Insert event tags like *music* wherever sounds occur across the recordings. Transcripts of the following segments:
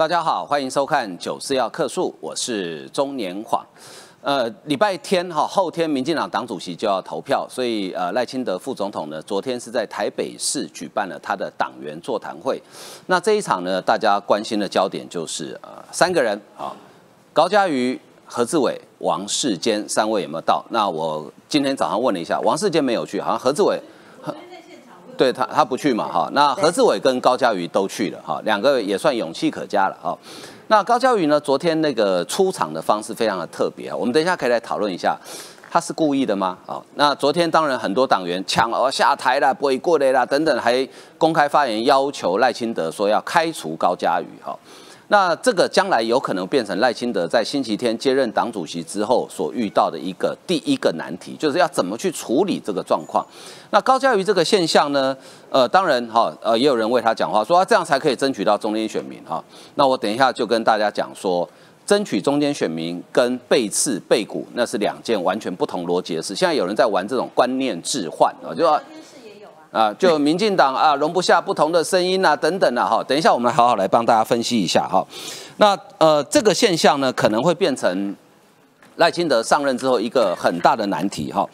大家好，欢迎收看《九四要客诉》，我是中年晃。呃，礼拜天哈，后天民进党党主席就要投票，所以呃，赖清德副总统呢，昨天是在台北市举办了他的党员座谈会。那这一场呢，大家关心的焦点就是呃，三个人啊，高嘉瑜、何志伟、王世坚三位有没有到？那我今天早上问了一下，王世坚没有去，好像何志伟。对他，他不去嘛，哈。那何志伟跟高嘉瑜都去了，哈，两个也算勇气可嘉了，哈。那高嘉瑜呢，昨天那个出场的方式非常的特别，我们等一下可以来讨论一下，他是故意的吗？啊，那昨天当然很多党员抢哦下台了，不会过来啦，等等，还公开发言要求赖清德说要开除高嘉瑜，哈。那这个将来有可能变成赖清德在星期天接任党主席之后所遇到的一个第一个难题，就是要怎么去处理这个状况。那高嘉瑜这个现象呢？呃，当然哈，呃，也有人为他讲话，说啊这样才可以争取到中间选民哈。那我等一下就跟大家讲说，争取中间选民跟背刺背骨那是两件完全不同逻辑的事。现在有人在玩这种观念置换啊，就要。啊，就民进党啊，容不下不同的声音啊，等等啊，哈，等一下我们好好来帮大家分析一下哈。那呃，这个现象呢，可能会变成赖清德上任之后一个很大的难题哈。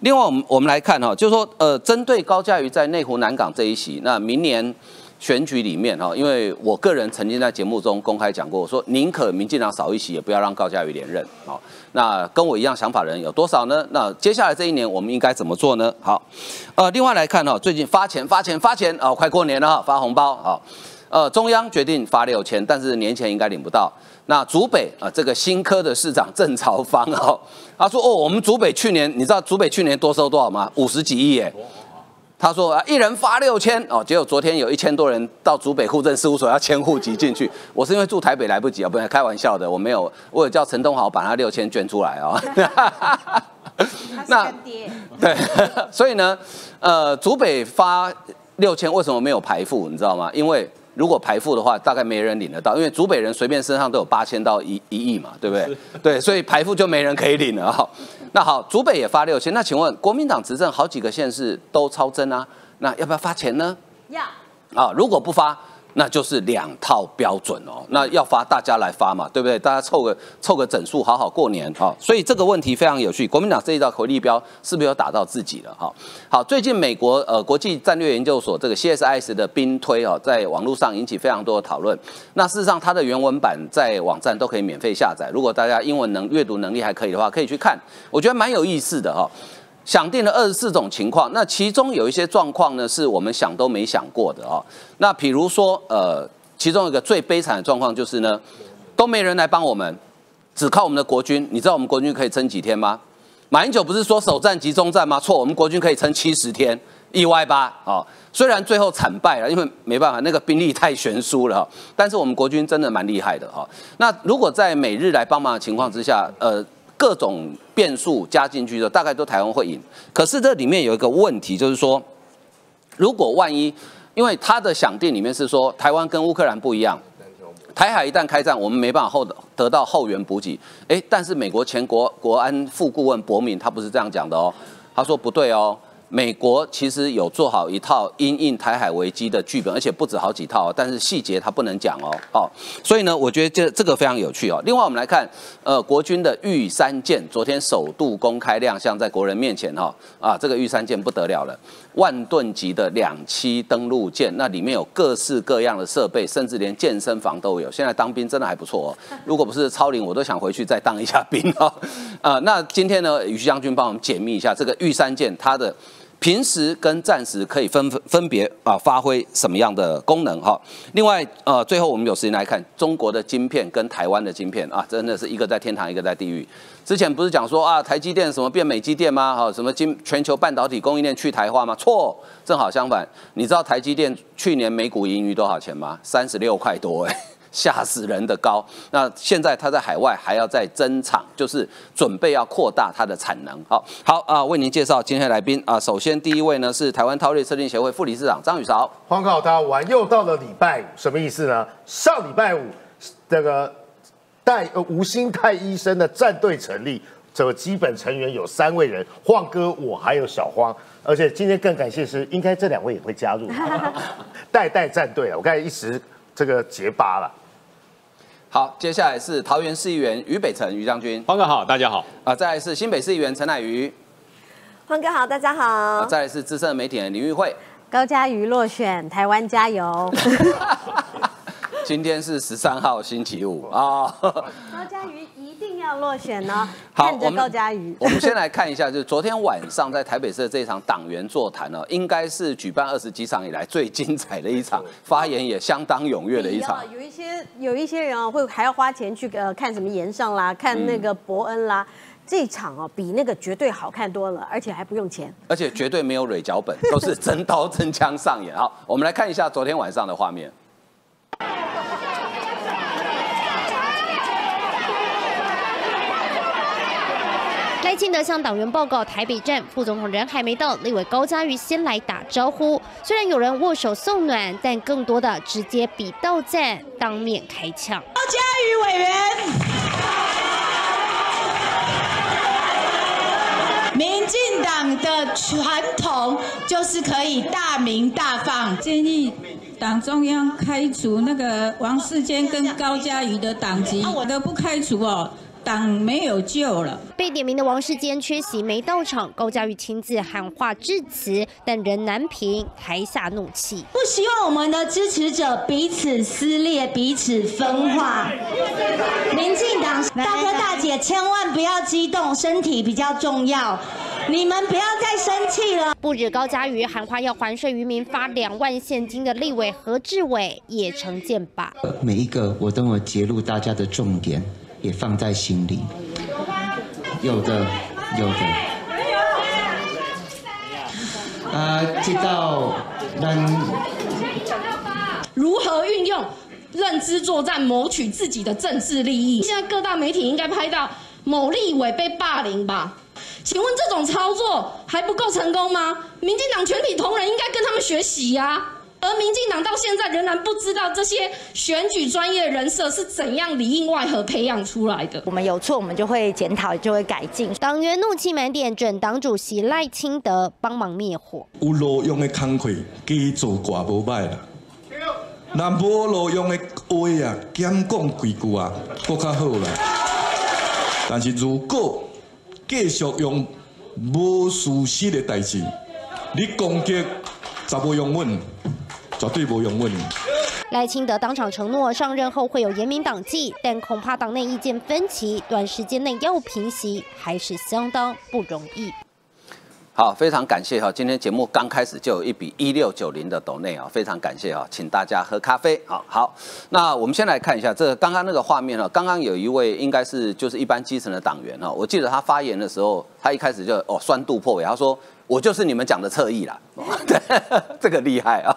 另外，我们我们来看哈，就是说呃，针对高嘉瑜在内湖南港这一席，那明年。选举里面哈，因为我个人曾经在节目中公开讲过，我说宁可民进党少一席，也不要让高嘉瑜连任。好，那跟我一样想法的人有多少呢？那接下来这一年我们应该怎么做呢？好，呃，另外来看哈，最近发钱发钱发钱哦，快过年了哈，发红包好，呃，中央决定发六千，但是年前应该领不到。那竹北啊，这个新科的市长郑朝芳哦，他说哦，我们竹北去年你知道竹北去年多收多少吗？五十几亿耶。他说啊，一人发六千哦，结果昨天有一千多人到竹北户政事务所要迁户籍进去。我是因为住台北来不及啊，不然开玩笑的，我没有，我有叫陈东豪把他六千捐出来啊。*laughs* 那对，*laughs* 所以呢，呃，竹北发六千为什么没有排付？你知道吗？因为。如果排付的话，大概没人领得到，因为竹北人随便身上都有八千到一一亿嘛，对不对？对，所以排付就没人可以领了哈。那好，竹北也发六千，那请问国民党执政好几个县市都超增啊，那要不要发钱呢？要。啊，如果不发。那就是两套标准哦，那要发大家来发嘛，对不对？大家凑个凑个整数，好好过年哈。所以这个问题非常有趣，国民党这一道回力标是不是有打到自己了哈？好，最近美国呃国际战略研究所这个 CSIS 的兵推哦，在网络上引起非常多的讨论。那事实上它的原文版在网站都可以免费下载，如果大家英文能阅读能力还可以的话，可以去看，我觉得蛮有意思的哈。想定了二十四种情况，那其中有一些状况呢，是我们想都没想过的啊。那比如说，呃，其中一个最悲惨的状况就是呢，都没人来帮我们，只靠我们的国军。你知道我们国军可以撑几天吗？马英九不是说首战集中战吗？错，我们国军可以撑七十天，意外吧？啊，虽然最后惨败了，因为没办法，那个兵力太悬殊了哈。但是我们国军真的蛮厉害的哈。那如果在美日来帮忙的情况之下，呃。各种变数加进去的，大概都台湾会赢。可是这里面有一个问题，就是说，如果万一，因为他的想定里面是说，台湾跟乌克兰不一样，台海一旦开战，我们没办法后得到后援补给。哎，但是美国前国国安副顾问博敏他不是这样讲的哦，他说不对哦。美国其实有做好一套因应台海危机的剧本，而且不止好几套，但是细节他不能讲哦。好，所以呢，我觉得这这个非常有趣哦。另外，我们来看，呃，国军的玉山舰昨天首度公开亮相在国人面前哈啊，这个玉山舰不得了了，万吨级的两栖登陆舰，那里面有各式各样的设备，甚至连健身房都有。现在当兵真的还不错哦，如果不是超龄，我都想回去再当一下兵哦。啊，那今天呢，宇旭将军帮我们解密一下这个玉山舰它的。平时跟暂时可以分分分别啊发挥什么样的功能哈？另外呃，最后我们有时间来看中国的晶片跟台湾的晶片啊，真的是一个在天堂，一个在地狱。之前不是讲说啊，台积电什么变美积电吗？哈，什么晶全球半导体供应链去台化吗？错，正好相反。你知道台积电去年每股盈余多少钱吗？三十六块多哎。吓死人的高，那现在他在海外还要再增厂，就是准备要扩大它的产能。好，好啊，为您介绍今天来宾啊，首先第一位呢是台湾韬略测定协会副理事长张宇韶。黄考大家晚又到了礼拜五，什么意思呢？上礼拜五这个戴呃吴兴泰医生的战队成立，这个基本成员有三位人，晃哥我还有小荒，而且今天更感谢是，应该这两位也会加入 *laughs* 代代战队啊，我刚才一时这个结巴了。好，接下来是桃园市议员于北辰于将军，方哥好，大家好。啊，再来是新北市议员陈乃瑜，欢哥好，大家好啊，。再来是资深媒体人林玉慧。高嘉瑜落选，台湾加油！*laughs* 今天是十三号星期五啊。高嘉瑜一定要落选哦，*laughs* 好，看着高嘉瑜。*laughs* 我们先来看一下，就是昨天晚上在台北市的这场党员座谈呢，应该是举办二十几场以来最精彩的一场，发言也相当踊跃的一场。有一些有一些人啊，会还要花钱去呃看什么延上啦，看那个伯恩啦。这场哦，比那个绝对好看多了，而且还不用钱，而且绝对没有蕊脚本，都是真刀真枪上演。好，我们来看一下昨天晚上的画面。赖清德向党员报告台北站，副总统人还没到，立委高嘉瑜先来打招呼。虽然有人握手送暖，但更多的直接比到站，当面开枪。高嘉瑜委员，的传统就是可以大鸣大放，建议党中央开除那个王世坚跟高嘉瑜的党籍，我都不开除哦。党没有救了。被点名的王世坚缺席没到场，高嘉瑜亲自喊话致辞，但仍难平台下怒气。不希望我们的支持者彼此撕裂、彼此分化。民进党大哥大姐千万不要激动，身体比较重要。你们不要再生气了。不止高嘉瑜喊话要还税于民，发两万现金的立委何志伟也成见吧。每一个我都有揭露大家的重点。也放在心里，有的，有的。啊，知道让如何运用认知作战谋取自己的政治利益？现在各大媒体应该拍到某立委被霸凌吧？请问这种操作还不够成功吗？民进党全体同仁应该跟他们学习呀！而民进党到现在仍然不知道这些选举专业人设是怎样里应外合培养出来的。我们有错，我们就会检讨，就会改进。党员怒气满点，准党主席赖清德帮忙灭火。有路用的工课，继做寡无歹啦。那无路用的话啊，减讲几句啊，搁较好啦。但是如果继续用无事实的代志，你攻击，绝无用稳。绝对不用稳。赖清德当场承诺上任后会有严明党纪，但恐怕党内意见分歧，短时间内要平息还是相当不容易。好，非常感谢哈，今天节目刚开始就有一笔一六九零的抖内啊，非常感谢啊，请大家喝咖啡。好好，那我们先来看一下这个刚刚那个画面哈，刚刚有一位应该是就是一般基层的党员哈，我记得他发言的时候，他一开始就哦酸度破尾，他说。我就是你们讲的侧翼啦，对，*laughs* 这个厉害啊！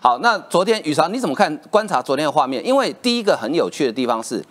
好，那昨天宇潮你怎么看观察昨天的画面？因为第一个很有趣的地方是，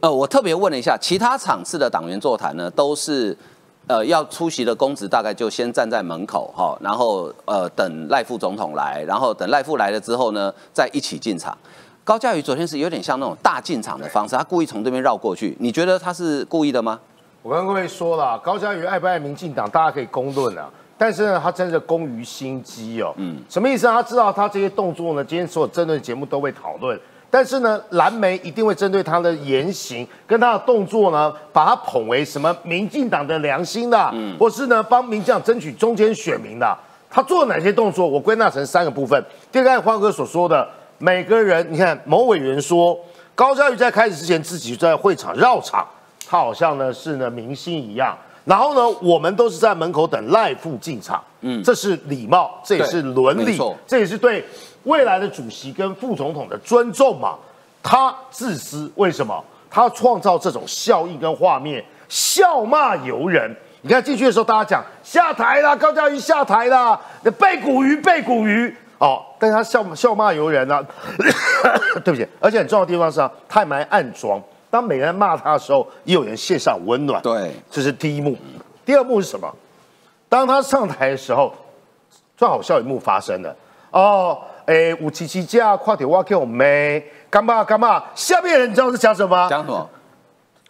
呃，我特别问了一下，其他场次的党员座谈呢，都是呃要出席的公职大概就先站在门口哈，然后呃等赖副总统来，然后等赖副来了之后呢，再一起进场。高嘉瑜昨天是有点像那种大进场的方式，他故意从这边绕过去，你觉得他是故意的吗？我跟各位说了，高嘉瑜爱不爱民进党，大家可以公论啊。但是呢，他真的工于心机哦。嗯，什么意思？他知道他这些动作呢，今天所有针对节目都会讨论。但是呢，蓝莓一定会针对他的言行跟他的动作呢，把他捧为什么民进党的良心的，嗯，或是呢帮民进党争取中间选民的。他做了哪些动作？我归纳成三个部分。第二个，黄哥所说的，每个人，你看某委员说，高嘉瑜在开始之前自己在会场绕场，他好像呢是呢明星一样。然后呢，我们都是在门口等赖副进场，嗯，这是礼貌，这也是伦理，这也是对未来的主席跟副总统的尊重嘛。他自私，为什么？他创造这种效应跟画面，笑骂游人。你看进去的时候，大家讲下台啦，高嘉瑜下台啦，背骨鱼背骨鱼哦，但是他笑笑骂游人啊，*coughs* 对不起，而且很重要的地方是啊，他还蛮暗装。当每个人骂他的时候，也有人献上温暖。对，这是第一幕。第二幕是什么？当他上台的时候，最好笑一幕发生了。哦，哎，五七七加快点挖给我妹，干嘛干嘛？下面人你知道是讲什么？讲什么？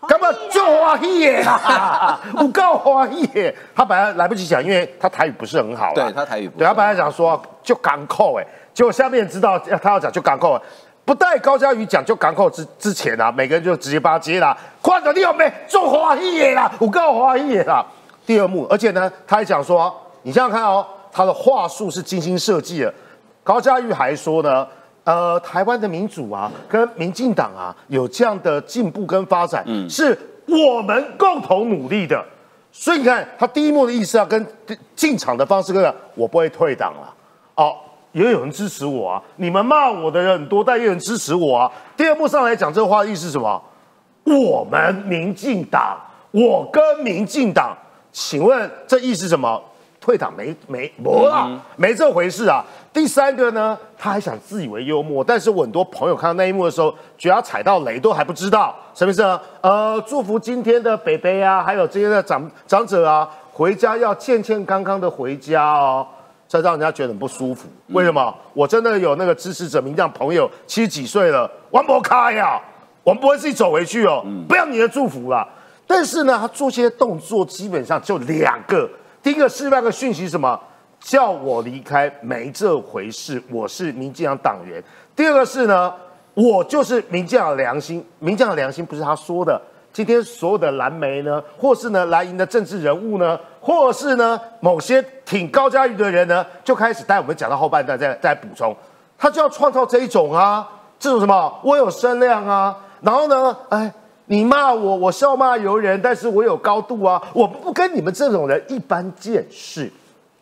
干嘛就欢喜耶？*laughs* 我告欢喜耶！他本来来不及讲，因为他台语不是很好。对他台语，对他本来想说就港口哎，结果下面知道他要讲就港口。不带高嘉瑜讲，就港口之之前啊，每个人就直接帮他接啦。看到你有没做华裔的啦，我告华裔的啦。第二幕，而且呢，他还讲说，你想想看哦，他的话术是精心设计的。高嘉瑜还说呢，呃，台湾的民主啊，跟民进党啊，有这样的进步跟发展，嗯，是我们共同努力的。所以你看，他第一幕的意思啊，跟进场的方式跟我不会退党了，哦。也有人支持我啊！你们骂我的人很多，但也有人支持我啊。第二幕上来讲这个话的意思是什么？我们民进党，我跟民进党，请问这意思什么？退党没没没啊，没这回事啊。第三个呢，他还想自以为幽默，但是我很多朋友看到那一幕的时候，觉得他踩到雷都还不知道什么意思呢？呃，祝福今天的北北啊，还有这些的长长者啊，回家要健健康康的回家哦。这让人家觉得很不舒服。为什么？我真的有那个支持者、名将朋友，七十几岁了，玩不开呀，我们不会自己走回去哦，不要你的祝福了。但是呢，他做些动作基本上就两个。第一个是那个讯息，什么叫我离开？没这回事，我是民进党党员。第二个是呢，我就是民进党的良心，民进党的良心不是他说的。今天所有的蓝媒呢，或是呢蓝营的政治人物呢，或是呢某些挺高嘉瑜的人呢，就开始带我们讲到后半段再再补充，他就要创造这一种啊，这种什么我有声量啊，然后呢，哎，你骂我，我笑骂由人，但是我有高度啊，我不跟你们这种人一般见识，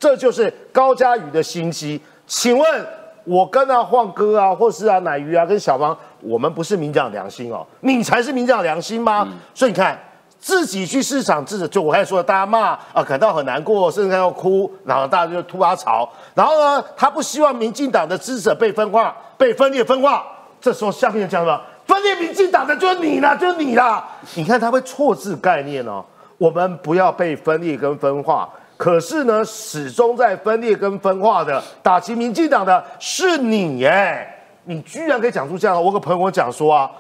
这就是高嘉宇的心机，请问。我跟啊晃哥啊，或是啊奶鱼啊，跟小芳，我们不是民讲良心哦，你才是民讲良心吗？所以你看，自己去市场，自己就我刚才说的，大家骂啊，感到很难过，甚至要哭，然后大家就吐他槽，然后呢，他不希望民进党的支持者被分化、被分裂、分化，这时候下面讲什么？分裂民进党的就是你啦，就是你啦！你看他会错字概念哦，我们不要被分裂跟分化。可是呢，始终在分裂跟分化的打击民进党的是你耶！你居然可以讲出这样的。我个朋友跟我讲说啊，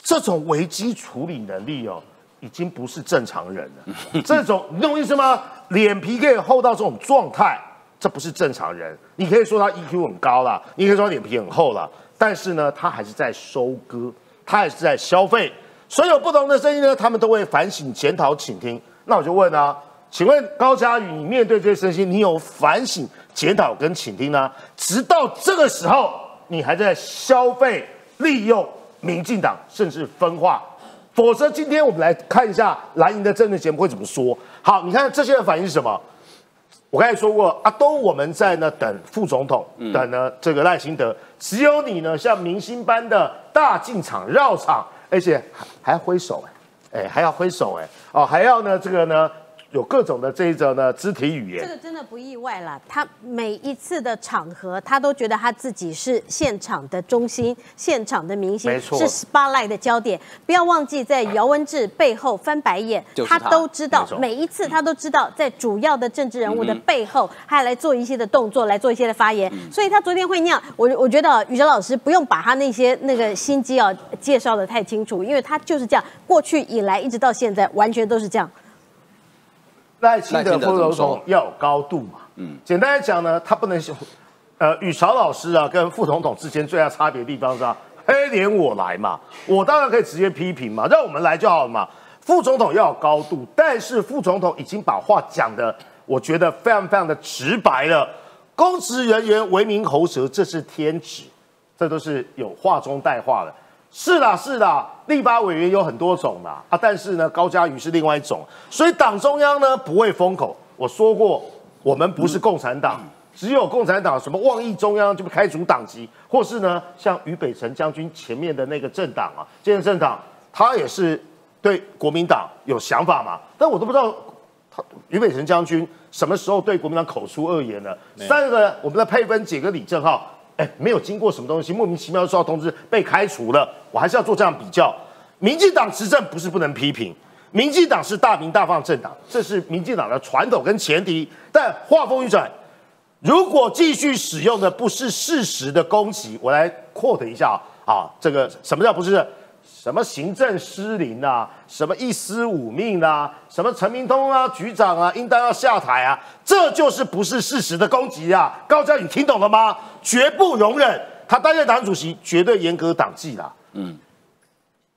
这种危机处理能力哦，已经不是正常人了。*laughs* 这种你懂我意思吗？脸皮可以厚到这种状态，这不是正常人。你可以说他 EQ 很高了，你可以说脸皮很厚了，但是呢，他还是在收割，他还是在消费。所有不同的声音呢，他们都会反省、检讨、倾听。那我就问啊。请问高嘉宇，你面对这些声音，你有反省、检讨跟倾听呢？直到这个时候，你还在消费、利用民进党，甚至分化。否则，今天我们来看一下蓝营的政治节目会怎么说。好，你看这些人反应是什么？我刚才说过，啊，都我们在呢等副总统，等呢这个赖清德，只有你呢像明星般的大进场、绕场，而且还还要挥手，哎，哎，还要挥手，哎，哦，还要呢这个呢。有各种的这一种呢肢体语言，这个真的不意外了。他每一次的场合，他都觉得他自己是现场的中心，现场的明星，是 spotlight 的焦点。不要忘记，在姚文智背后翻白眼，他都知道。每一次他都知道，在主要的政治人物的背后，他来做一些的动作，来做一些的发言。所以他昨天会那样，我我觉得宇哲老师不用把他那些那个心机啊介绍的太清楚，因为他就是这样，过去以来一直到现在，完全都是这样。赖清德副总统要有高度嘛？嗯，简单来讲呢，他不能，呃，与曹老师啊跟副总统之间最大差别地方是啊，黑脸我来嘛，我当然可以直接批评嘛，让我们来就好了嘛。副总统要有高度，但是副总统已经把话讲的，我觉得非常非常的直白了。公职人员为民喉舌，这是天职，这都是有话中带话的。是啦，是的，立法委员有很多种啦，啊，但是呢，高嘉瑜是另外一种，所以党中央呢不会封口。我说过，我们不是共产党，只有共产党什么妄议中央就开除党籍，或是呢，像于北辰将军前面的那个政党啊，这个政党他也是对国民党有想法嘛，但我都不知道他于北辰将军什么时候对国民党口出恶言了。三个我们的配分姐跟李正浩。哎，没有经过什么东西，莫名其妙收到通知被开除了。我还是要做这样比较。民进党执政不是不能批评，民进党是大名大放政党，这是民进党的传统跟前提。但话锋一转，如果继续使用的不是事实的攻击，我来 quote 一下啊，这个什么叫不是？什么行政失灵啊，什么一私五命啊，什么陈明通啊，局长啊，应当要下台啊，这就是不是事实的攻击啊！高嘉，你听懂了吗？绝不容忍！他担任党主席，绝对严格党纪啦。嗯，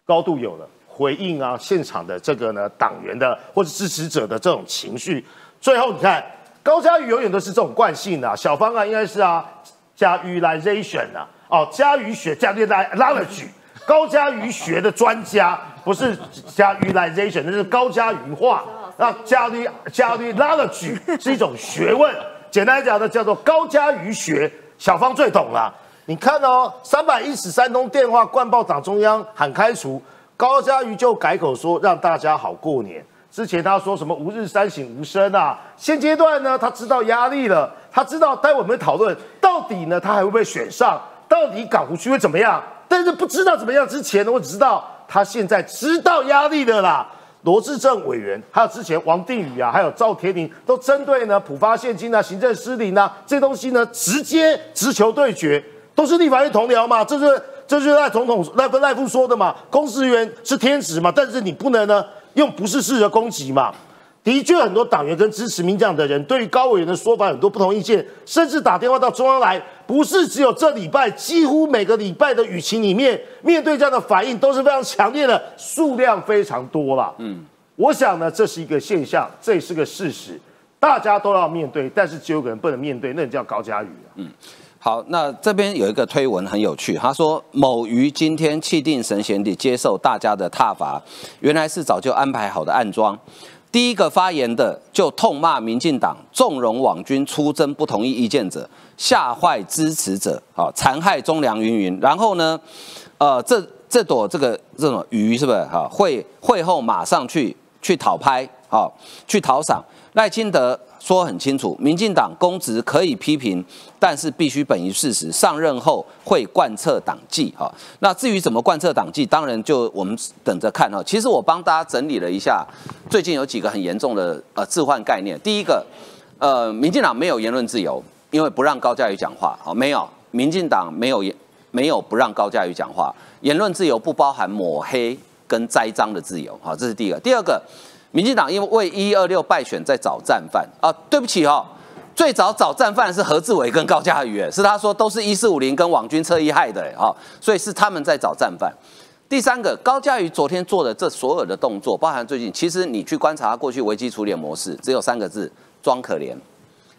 高度有了回应啊，现场的这个呢，党员的或者支持者的这种情绪。最后你看，高嘉宇永远都是这种惯性的。小方案应该是啊，加 utilization 啊，哦，加瑜学加 knowledge，高嘉瑜学的专家不是加 utilization，那是高嘉瑜化。那加律加律 knowledge 是一种学问，简单讲呢，叫做高嘉瑜学。小方最懂了。你看哦，三百一十三通电话灌爆党中央喊开除，高嘉瑜就改口说让大家好过年。之前他说什么吾日三省吾身啊，现阶段呢他知道压力了，他知道待会我们讨论到底呢他还会不会选上，到底港湖区会怎么样？但是不知道怎么样之前呢，我只知道他现在知道压力的啦。罗志正委员，还有之前王定宇啊，还有赵天麟，都针对呢普发现金啊、行政失灵啊这东西呢，直接直球对决。都是立法院同僚嘛，这是这就是赖总统赖跟赖夫说的嘛，公职员是天职嘛，但是你不能呢用不是事的攻击嘛。的确，很多党员跟支持民进党的人对于高委员的说法很多不同意见，甚至打电话到中央来，不是只有这礼拜，几乎每个礼拜的舆情里面，面对这样的反应都是非常强烈的，数量非常多了。嗯，我想呢，这是一个现象，这也是个事实，大家都要面对，但是只有个人不能面对，那叫高嘉瑜啊。嗯。好，那这边有一个推文很有趣，他说某鱼今天气定神闲地接受大家的挞伐，原来是早就安排好的暗桩。第一个发言的就痛骂民进党纵容网军出征不同意意见者，吓坏支持者，啊残害忠良云云。然后呢，呃，这这朵这个这种鱼是不是哈？会会后马上去去讨拍，好去讨赏赖清德。说很清楚，民进党公职可以批评，但是必须本于事实。上任后会贯彻党纪，哈。那至于怎么贯彻党纪，当然就我们等着看哈。其实我帮大家整理了一下，最近有几个很严重的呃置换概念。第一个，呃，民进党没有言论自由，因为不让高嘉瑜讲话，好，没有，民进党没有言没有不让高嘉瑜讲话，言论自由不包含抹黑跟栽赃的自由，好，这是第一个。第二个。民进党因为为一二六败选在找战犯啊，对不起哦，最早找战犯是何志伟跟高嘉瑜，是他说都是一四五零跟网军车一害的哈，所以是他们在找战犯。第三个，高嘉瑜昨天做的这所有的动作，包含最近，其实你去观察他过去危机处理模式，只有三个字：装可怜。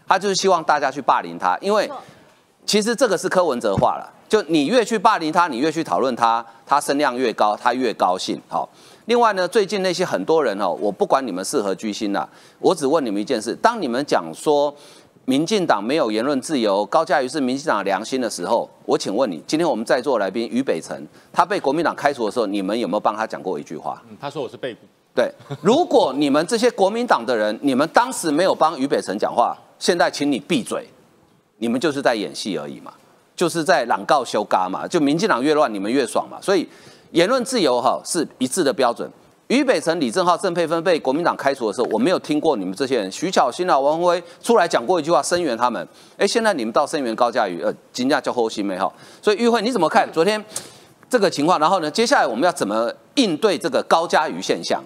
他就是希望大家去霸凌他，因为其实这个是柯文哲化了，就你越去霸凌他，你越去讨论他，他声量越高，他越高兴。好。另外呢，最近那些很多人哦，我不管你们是何居心呐，我只问你们一件事：当你们讲说民进党没有言论自由，高嘉瑜是民进党良心的时候，我请问你，今天我们在座来宾于北辰，他被国民党开除的时候，你们有没有帮他讲过一句话？他说我是被捕。对，如果你们这些国民党的人，你们当时没有帮于北辰讲话，现在请你闭嘴，你们就是在演戏而已嘛，就是在朗告修嘎嘛，就民进党越乱，你们越爽嘛，所以。言论自由哈是一致的标准。俞北辰、李正浩、郑佩芬被国民党开除的时候，我没有听过你们这些人，徐巧芯啊、王宏威出来讲过一句话声援他们。哎，现在你们到声援高嘉瑜，呃，金价叫后心没哈。所以玉慧你怎么看昨天这个情况？然后呢，接下来我们要怎么应对这个高嘉瑜现象？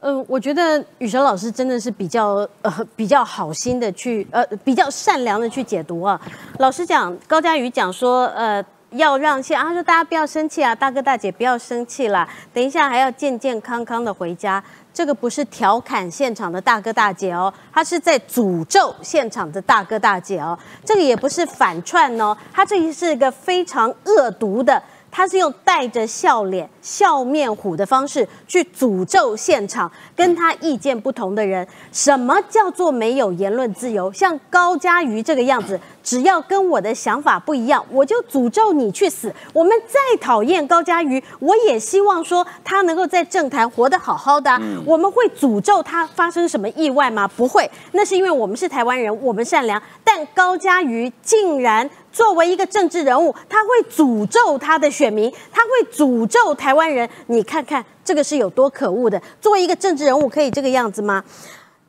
呃，我觉得雨哲老师真的是比较呃比较好心的去呃比较善良的去解读啊。老实讲，高嘉瑜讲说呃。要让线，他说大家不要生气啊，大哥大姐不要生气啦，等一下还要健健康康的回家。这个不是调侃现场的大哥大姐哦，他是在诅咒现场的大哥大姐哦。这个也不是反串哦，他这里是一个非常恶毒的。他是用带着笑脸、笑面虎的方式去诅咒现场跟他意见不同的人。什么叫做没有言论自由？像高嘉瑜这个样子，只要跟我的想法不一样，我就诅咒你去死。我们再讨厌高嘉瑜，我也希望说他能够在政坛活得好好的。我们会诅咒他发生什么意外吗？不会，那是因为我们是台湾人，我们善良。但高嘉瑜竟然。作为一个政治人物，他会诅咒他的选民，他会诅咒台湾人。你看看这个是有多可恶的！作为一个政治人物，可以这个样子吗？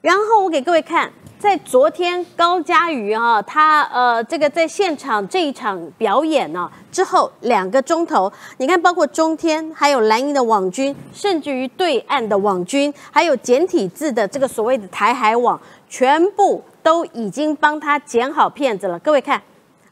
然后我给各位看，在昨天高嘉瑜哈，他呃这个在现场这一场表演呢之后两个钟头，你看包括中天，还有蓝营的网军，甚至于对岸的网军，还有简体字的这个所谓的台海网，全部都已经帮他剪好片子了。各位看。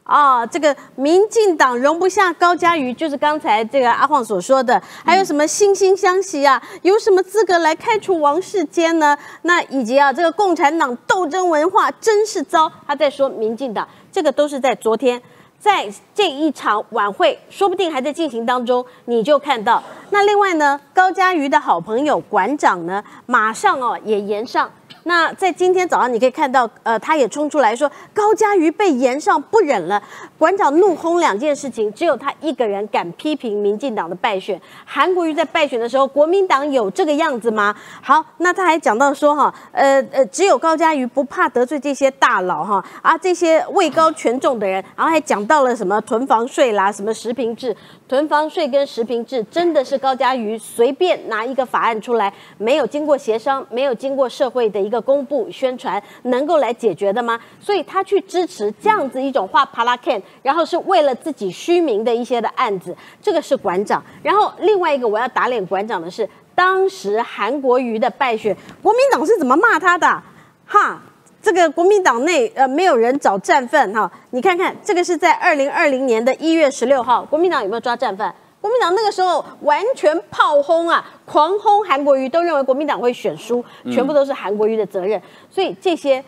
啊，这个民进党容不下高嘉瑜，就是刚才这个阿晃所说的，还有什么惺惺相惜啊？有什么资格来开除王世坚呢？那以及啊，这个共产党斗争文化真是糟。他在说民进党，这个都是在昨天，在这一场晚会，说不定还在进行当中，你就看到。那另外呢，高嘉瑜的好朋友馆长呢，马上哦也延上。那在今天早上，你可以看到，呃，他也冲出来说高嘉瑜被延上不忍了。馆长怒轰两件事情，只有他一个人敢批评民进党的败选。韩国瑜在败选的时候，国民党有这个样子吗？好，那他还讲到说哈，呃呃，只有高嘉瑜不怕得罪这些大佬哈，啊这些位高权重的人，然后还讲到了什么囤房税啦，什么实平制。囤房税跟实平制真的是高嘉瑜随便拿一个法案出来，没有经过协商，没有经过社会的一个的公布宣传，能够来解决的吗？所以他去支持这样子一种画帕拉 can，然后是为了自己虚名的一些的案子，这个是馆长。然后另外一个我要打脸馆长的是，当时韩国瑜的败选，国民党是怎么骂他的？哈。这个国民党内呃没有人找战犯哈，你看看这个是在二零二零年的一月十六号，国民党有没有抓战犯？国民党那个时候完全炮轰啊，狂轰韩国瑜，都认为国民党会选输，全部都是韩国瑜的责任，所以这些。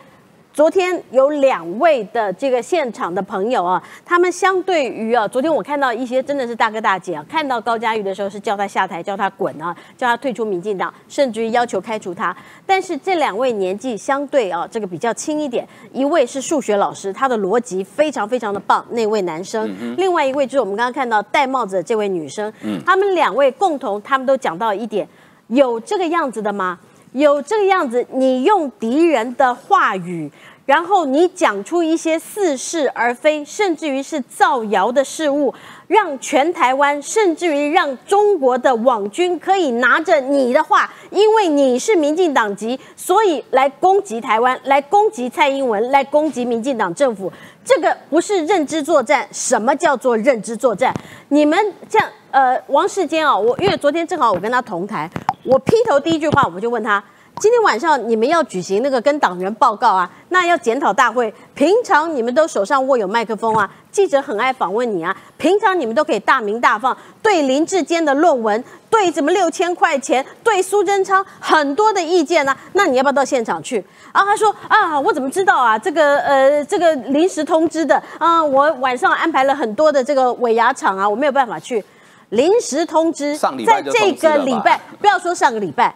昨天有两位的这个现场的朋友啊，他们相对于啊，昨天我看到一些真的是大哥大姐啊，看到高嘉瑜的时候是叫他下台，叫他滚啊，叫他退出民进党，甚至于要求开除他。但是这两位年纪相对啊，这个比较轻一点，一位是数学老师，他的逻辑非常非常的棒，那位男生；另外一位就是我们刚刚看到戴帽子的这位女生。嗯他们两位共同，他们都讲到一点，有这个样子的吗？有这个样子，你用敌人的话语。然后你讲出一些似是而非，甚至于是造谣的事物，让全台湾，甚至于让中国的网军可以拿着你的话，因为你是民进党籍，所以来攻击台湾，来攻击蔡英文，来攻击民进党政府。这个不是认知作战。什么叫做认知作战？你们这样，呃，王世坚啊，我因为昨天正好我跟他同台，我劈头第一句话我们就问他。今天晚上你们要举行那个跟党员报告啊，那要检讨大会。平常你们都手上握有麦克风啊，记者很爱访问你啊。平常你们都可以大名大放，对林志坚的论文，对什么六千块钱，对苏贞昌很多的意见呢。那你要不要到现场去？然后他说啊，我怎么知道啊？这个呃，这个临时通知的啊，我晚上安排了很多的这个尾牙场啊，我没有办法去。临时通知，在这个礼拜，*laughs* 不要说上个礼拜。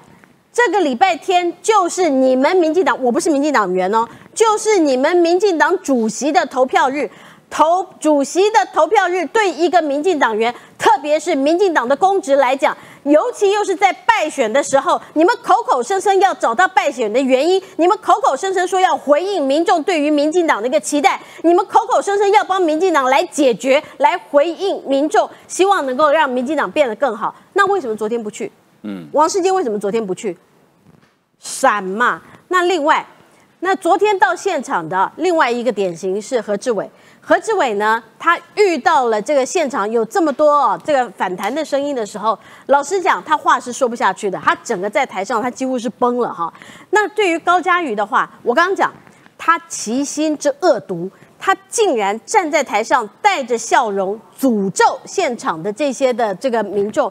这个礼拜天就是你们民进党，我不是民进党员哦，就是你们民进党主席的投票日，投主席的投票日，对一个民进党员，特别是民进党的公职来讲，尤其又是在败选的时候，你们口口声声要找到败选的原因，你们口口声声说要回应民众对于民进党的一个期待，你们口口声声要帮民进党来解决，来回应民众，希望能够让民进党变得更好。那为什么昨天不去？嗯，王世坚为什么昨天不去？闪嘛？那另外，那昨天到现场的另外一个典型是何志伟。何志伟呢，他遇到了这个现场有这么多哦这个反弹的声音的时候，老实讲，他话是说不下去的。他整个在台上，他几乎是崩了哈。那对于高嘉瑜的话，我刚刚讲，他其心之恶毒，他竟然站在台上带着笑容诅咒现场的这些的这个民众。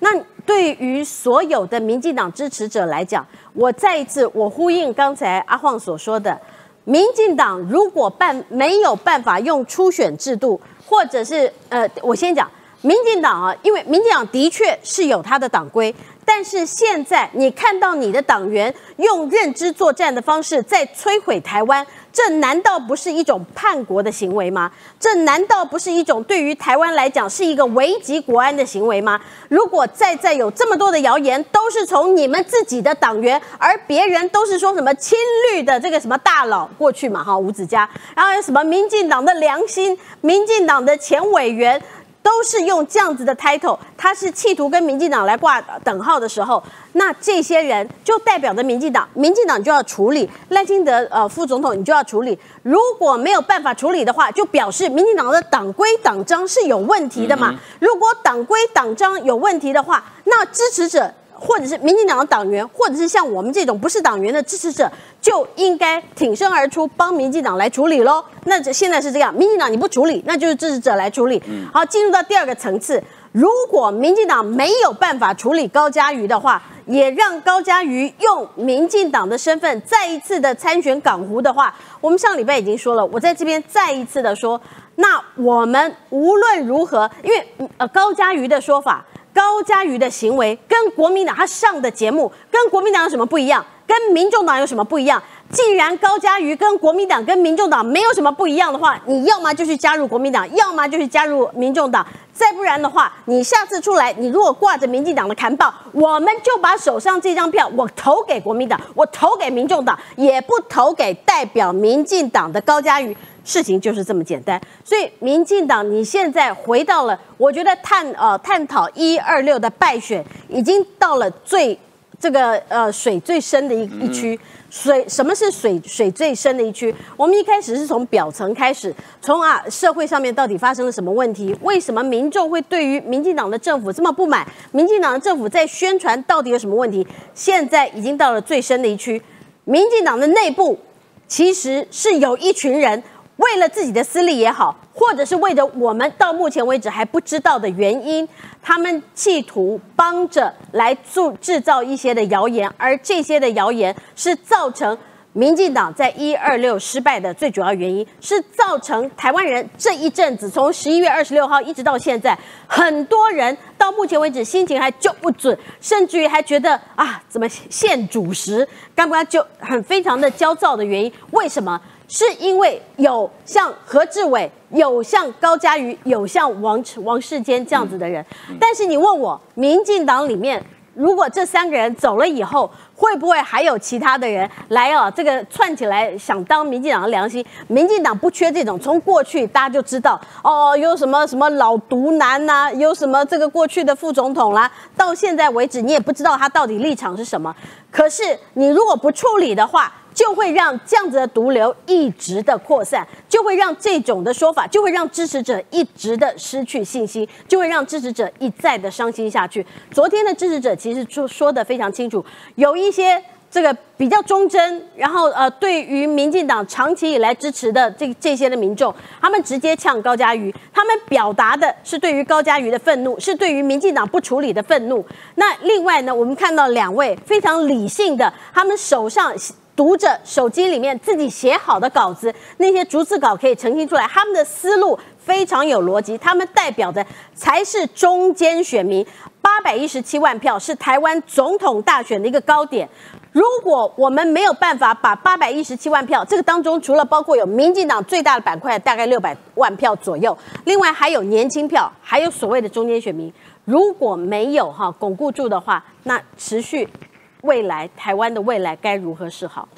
那对于所有的民进党支持者来讲，我再一次我呼应刚才阿晃所说的，民进党如果办没有办法用初选制度，或者是呃，我先讲民进党啊，因为民进党的确是有他的党规，但是现在你看到你的党员用认知作战的方式在摧毁台湾。这难道不是一种叛国的行为吗？这难道不是一种对于台湾来讲是一个危及国安的行为吗？如果再再有这么多的谣言都是从你们自己的党员，而别人都是说什么亲绿的这个什么大佬过去嘛哈吴子嘉，然后有什么民进党的良心、民进党的前委员。都是用这样子的 title，他是企图跟民进党来挂等号的时候，那这些人就代表着民进党，民进党就要处理赖清德呃副总统，你就要处理。如果没有办法处理的话，就表示民进党的党规党章是有问题的嘛。如果党规党章有问题的话，那支持者或者是民进党的党员，或者是像我们这种不是党员的支持者，就应该挺身而出，帮民进党来处理喽。那这现在是这样，民进党你不处理，那就是支持者来处理。好，进入到第二个层次，如果民进党没有办法处理高嘉瑜的话，也让高嘉瑜用民进党的身份再一次的参选港湖的话，我们上礼拜已经说了，我在这边再一次的说，那我们无论如何，因为呃高嘉瑜的说法。高嘉瑜的行为跟国民党他上的节目跟国民党有什么不一样？跟民众党有什么不一样？既然高嘉瑜跟国民党跟民众党没有什么不一样的话，你要么就去加入国民党，要么就去加入民众党。再不然的话，你下次出来，你如果挂着民进党的刊报，我们就把手上这张票我投给国民党，我投给民众党，也不投给代表民进党的高嘉瑜。事情就是这么简单，所以民进党你现在回到了，我觉得探呃探讨一二六的败选，已经到了最这个呃水最深的一一区。水什么是水水最深的一区？我们一开始是从表层开始，从啊社会上面到底发生了什么问题？为什么民众会对于民进党的政府这么不满？民进党的政府在宣传到底有什么问题？现在已经到了最深的一区，民进党的内部其实是有一群人。为了自己的私利也好，或者是为着我们到目前为止还不知道的原因，他们企图帮着来做制造一些的谣言，而这些的谣言是造成民进党在一二六失败的最主要原因，是造成台湾人这一阵子从十一月二十六号一直到现在，很多人到目前为止心情还就不准，甚至于还觉得啊，怎么现主食，刚刚就很非常的焦躁的原因，为什么？是因为有像何志伟、有像高嘉瑜、有像王王世坚这样子的人，但是你问我，民进党里面如果这三个人走了以后，会不会还有其他的人来哦？这个串起来想当民进党的良心？民进党不缺这种，从过去大家就知道哦，有什么什么老独男呐，有什么这个过去的副总统啦，到现在为止你也不知道他到底立场是什么。可是你如果不处理的话，就会让这样子的毒瘤一直的扩散，就会让这种的说法，就会让支持者一直的失去信心，就会让支持者一再的伤心下去。昨天的支持者其实说说的非常清楚，有一些这个比较忠贞，然后呃，对于民进党长期以来支持的这这些的民众，他们直接呛高嘉瑜，他们表达的是对于高嘉瑜的愤怒，是对于民进党不处理的愤怒。那另外呢，我们看到两位非常理性的，他们手上。读着手机里面自己写好的稿子，那些逐字稿可以呈现出来，他们的思路非常有逻辑，他们代表的才是中间选民。八百一十七万票是台湾总统大选的一个高点。如果我们没有办法把八百一十七万票，这个当中除了包括有民进党最大的板块大概六百万票左右，另外还有年轻票，还有所谓的中间选民，如果没有哈巩固住的话，那持续。未来台湾的未来该如何是好？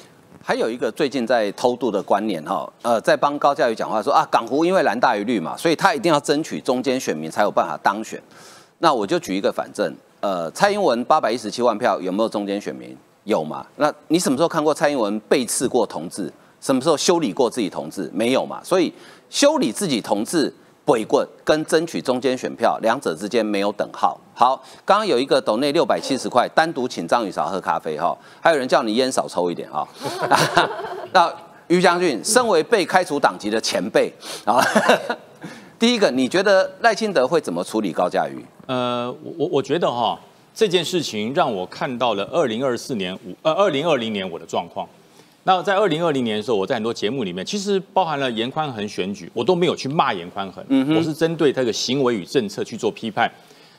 还有一个最近在偷渡的观念哈，呃，在帮高嘉瑜讲话说啊，港湖因为蓝大于绿嘛，所以他一定要争取中间选民才有办法当选。那我就举一个反正，呃，蔡英文八百一十七万票有没有中间选民？有嘛？那你什么时候看过蔡英文背刺过同志？什么时候修理过自己同志？没有嘛？所以修理自己同志。鬼棍跟争取中间选票，两者之间没有等号。好，刚刚有一个斗内六百七十块，单独请张宇少喝咖啡哈。还有人叫你烟少抽一点哈。*laughs* 那于将军，身为被开除党籍的前辈啊，*laughs* 第一个，你觉得赖清德会怎么处理高嘉瑜？呃，我我觉得哈，这件事情让我看到了二零二四年五呃二零二零年我的状况。那在二零二零年的时候，我在很多节目里面，其实包含了严宽恒选举，我都没有去骂严宽恒，我是针对他的行为与政策去做批判。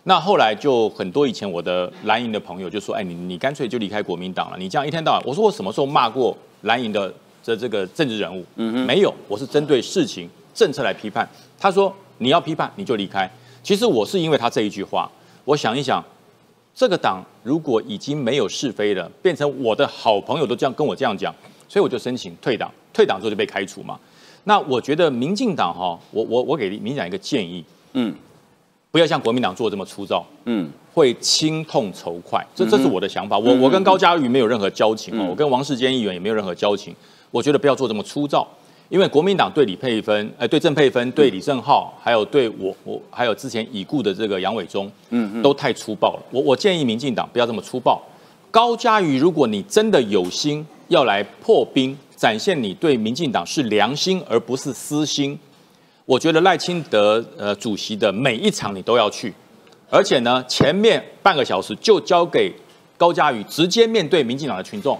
那后来就很多以前我的蓝营的朋友就说：“哎，你你干脆就离开国民党了，你这样一天到晚。”我说：“我什么时候骂过蓝营的这这个政治人物？没有，我是针对事情政策来批判。”他说：“你要批判你就离开。”其实我是因为他这一句话，我想一想，这个党如果已经没有是非了，变成我的好朋友都这样跟我这样讲。所以我就申请退党，退党之后就被开除嘛。那我觉得民进党哈，我我我给民进党一个建议，嗯，不要像国民党做这么粗糙，嗯，会轻痛仇快，这这是我的想法。我我跟高嘉瑜没有任何交情哦，我跟王世坚议员也没有任何交情。我觉得不要做这么粗糙，因为国民党对李佩芬，呃，对郑佩芬，对李正浩，还有对我，我还有之前已故的这个杨伟忠，嗯，都太粗暴了。我我建议民进党不要这么粗暴。高嘉瑜，如果你真的有心要来破冰，展现你对民进党是良心而不是私心，我觉得赖清德呃主席的每一场你都要去，而且呢，前面半个小时就交给高嘉宇直接面对民进党的群众。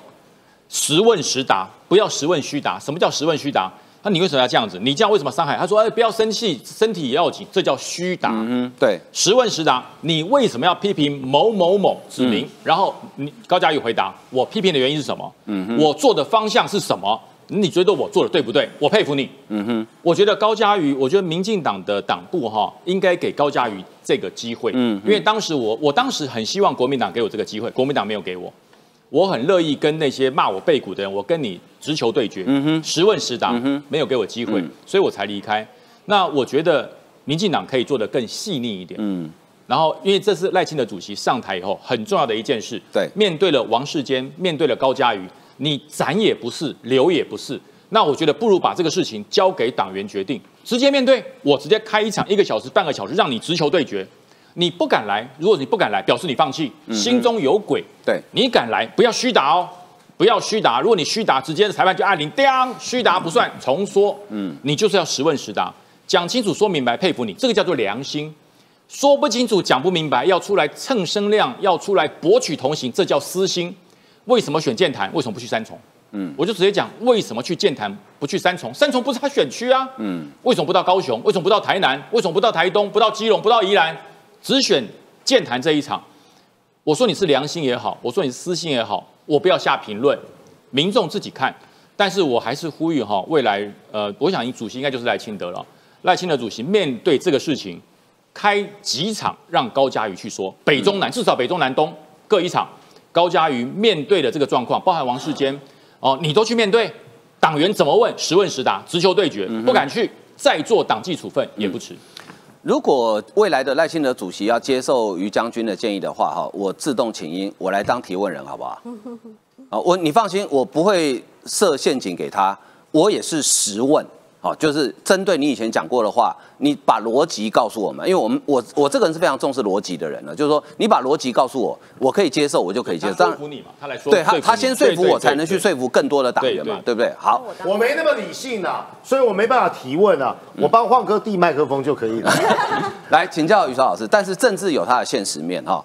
实问实答，不要实问虚答。什么叫实问虚答？那你为什么要这样子？你这样为什么伤害？他说：“哎，不要生气，身体也要紧。”这叫虚答。嗯，对。实问实答，你为什么要批评某某某指名？然后你高嘉瑜回答：“我批评的原因是什么？嗯哼，我做的方向是什么？你觉得我做的对不对？我佩服你。嗯哼，我觉得高嘉瑜，我觉得民进党的党部哈，应该给高嘉瑜这个机会。嗯，因为当时我，我当时很希望国民党给我这个机会，国民党没有给我。我很乐意跟那些骂我背骨的人，我跟你直球对决，实问实答，没有给我机会，所以我才离开。那我觉得民进党可以做得更细腻一点。嗯，然后因为这是赖清德主席上台以后很重要的一件事。对，面对了王世坚，面对了高嘉瑜，你斩也不是，留也不是。那我觉得不如把这个事情交给党员决定，直接面对，我直接开一场一个小时、半个小时，让你直球对决。你不敢来，如果你不敢来，表示你放弃，心中有鬼。对，你敢来，不要虚答哦，不要虚答。如果你虚答，直接裁判就按铃，叮，虚答不算，重说。嗯，你就是要实问实答，讲清楚，说明白，佩服你，这个叫做良心。说不清楚，讲不明白，要出来蹭声量，要出来博取同情，这叫私心。为什么选建坛？为什么不去三重？嗯，我就直接讲，为什么去建坛不去三重？三重不是他选区啊。嗯，为什么不到高雄？为什么不到台南？为什么不到台东？不到基隆？不到宜兰？只选健谈这一场，我说你是良心也好，我说你是私心也好，我不要下评论，民众自己看。但是我还是呼吁哈，未来呃，我想主席应该就是赖清德了。赖清德主席面对这个事情，开几场让高嘉瑜去说，北中南至少北中南东各一场。高嘉瑜面对的这个状况，包含王世坚哦，你都去面对，党员怎么问，实问实答，直球对决，不敢去再做党纪处分也不迟。如果未来的赖清德主席要接受于将军的建议的话，哈，我自动请缨，我来当提问人，好不好？*laughs* 啊，我你放心，我不会设陷阱给他，我也是实问。好，就是针对你以前讲过的话，你把逻辑告诉我们，因为我们我我这个人是非常重视逻辑的人了，就是说你把逻辑告诉我，我可以接受，我就可以接受。说服你嘛，他来说，对他他先说服我，才能去说服更多的党员嘛，对不对？好，我没那么理性啊，所以我没办法提问啊，我帮晃哥递麦克风就可以了。*laughs* 来请教宇超老师，但是政治有它的现实面哈。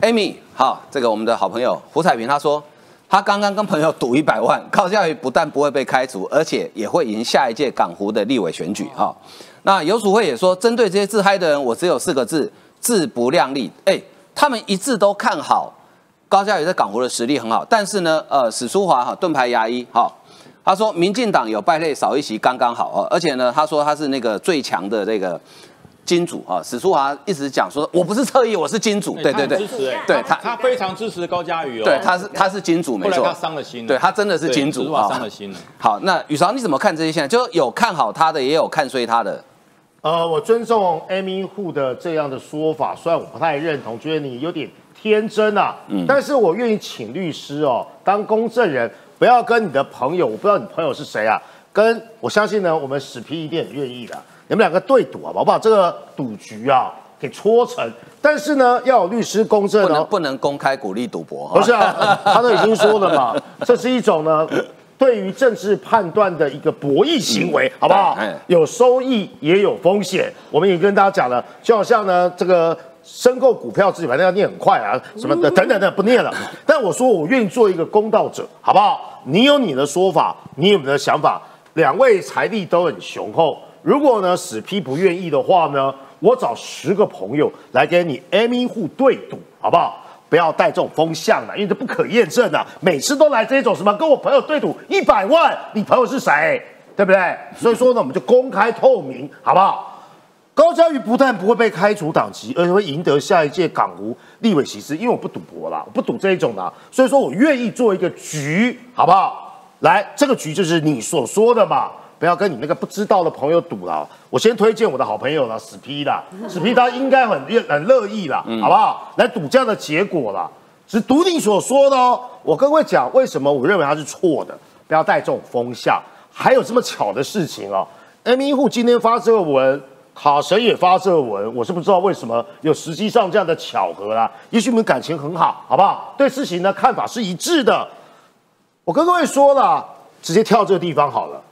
Amy，好，这个我们的好朋友胡彩萍他说。他刚刚跟朋友赌一百万，高教育不但不会被开除，而且也会赢下一届港湖的立委选举哈。那游淑慧也说，针对这些自嗨的人，我只有四个字：自不量力。哎，他们一致都看好高教育在港湖的实力很好，但是呢，呃，史书华哈盾牌牙医哈，他说民进党有败类少一席刚刚好哦，而且呢，他说他是那个最强的这个。金主啊，史书华一直讲说，我不是侧翼，我是金主。对对对，支持哎对他他非常支持高嘉瑜哦。对，他是他是金主，没错。他伤了心。对他真的是金主啊，伤了心了。好，那宇韶你怎么看这些现象？就有看好他的，也有看衰他的。呃，我尊重 Amy 户的这样的说法，虽然我不太认同，觉得你有点天真啊。嗯。但是我愿意请律师哦，当公证人，不要跟你的朋友，我不知道你朋友是谁啊，跟我相信呢，我们史皮一定很愿意的。你们两个对赌啊，好不好？这个赌局啊，给搓成。但是呢，要有律师公证哦，不能公开鼓励赌博。不是啊，他都已经说了嘛，*laughs* 这是一种呢，对于政治判断的一个博弈行为，好不好？有收益也有风险。我们也跟大家讲了，就好像呢，这个申购股票自己反正要念很快啊，什么的等等的不念了。但我说我愿意做一个公道者，好不好？你有你的说法，你有你的想法，两位财力都很雄厚。如果呢，史批不愿意的话呢，我找十个朋友来跟你 M 一户对赌，好不好？不要带这种风向了，因为这不可验证的。每次都来这种什么跟我朋友对赌一百万，你朋友是谁？对不对？所以说呢，我们就公开透明，好不好？高嘉瑜不但不会被开除党籍，而且会赢得下一届港湖立委席次，因为我不赌博啦，我不赌这一种的，所以说我愿意做一个局，好不好？来，这个局就是你所说的嘛。不要跟你那个不知道的朋友赌了。我先推荐我的好朋友了，史皮啦，史皮他应该很很乐意了，好不好？来赌这样的结果啦，是赌你所说的哦。我跟各位讲，为什么我认为他是错的？不要带这种风向。还有这么巧的事情哦？M 一户今天发这个文，卡神也发这个文，我是不知道为什么有实际上这样的巧合啦。也许你们感情很好，好不好？对事情的看法是一致的。我跟各位说了，直接跳这个地方好了。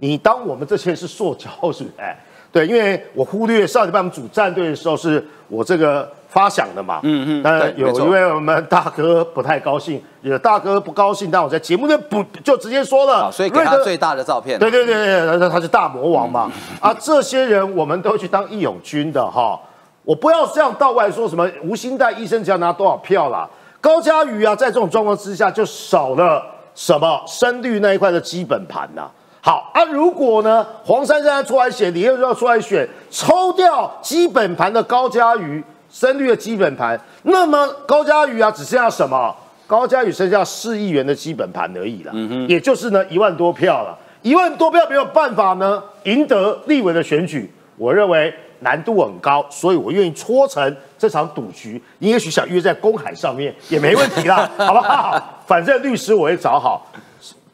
你当我们这些是塑胶是不是？哎，*laughs* 对，因为我忽略上礼拜我们组战队的时候是我这个。发响的嘛，嗯嗯，当然有一位我们大哥不太高兴，有大哥不高兴，但我在节目内不就直接说了，所以给他最大的照片，对对对对，那他是大魔王嘛，啊，这些人我们都去当义勇军的哈，我不要这样到外说什么吴兴代医生只要拿多少票啦，高嘉瑜啊，在这种状况之下就少了什么深绿那一块的基本盘呐，好啊，如果呢黄珊珊出来选，李又要出来选，抽掉基本盘的高嘉瑜。深绿的基本盘，那么高嘉瑜啊，只剩下什么？高嘉瑜剩下四亿元的基本盘而已了，嗯哼，也就是呢一万多票了，一万多票没有办法呢赢得立委的选举，我认为难度很高，所以我愿意搓成这场赌局，你也许想约在公海上面也没问题啦，好不好？反正律师我会找好，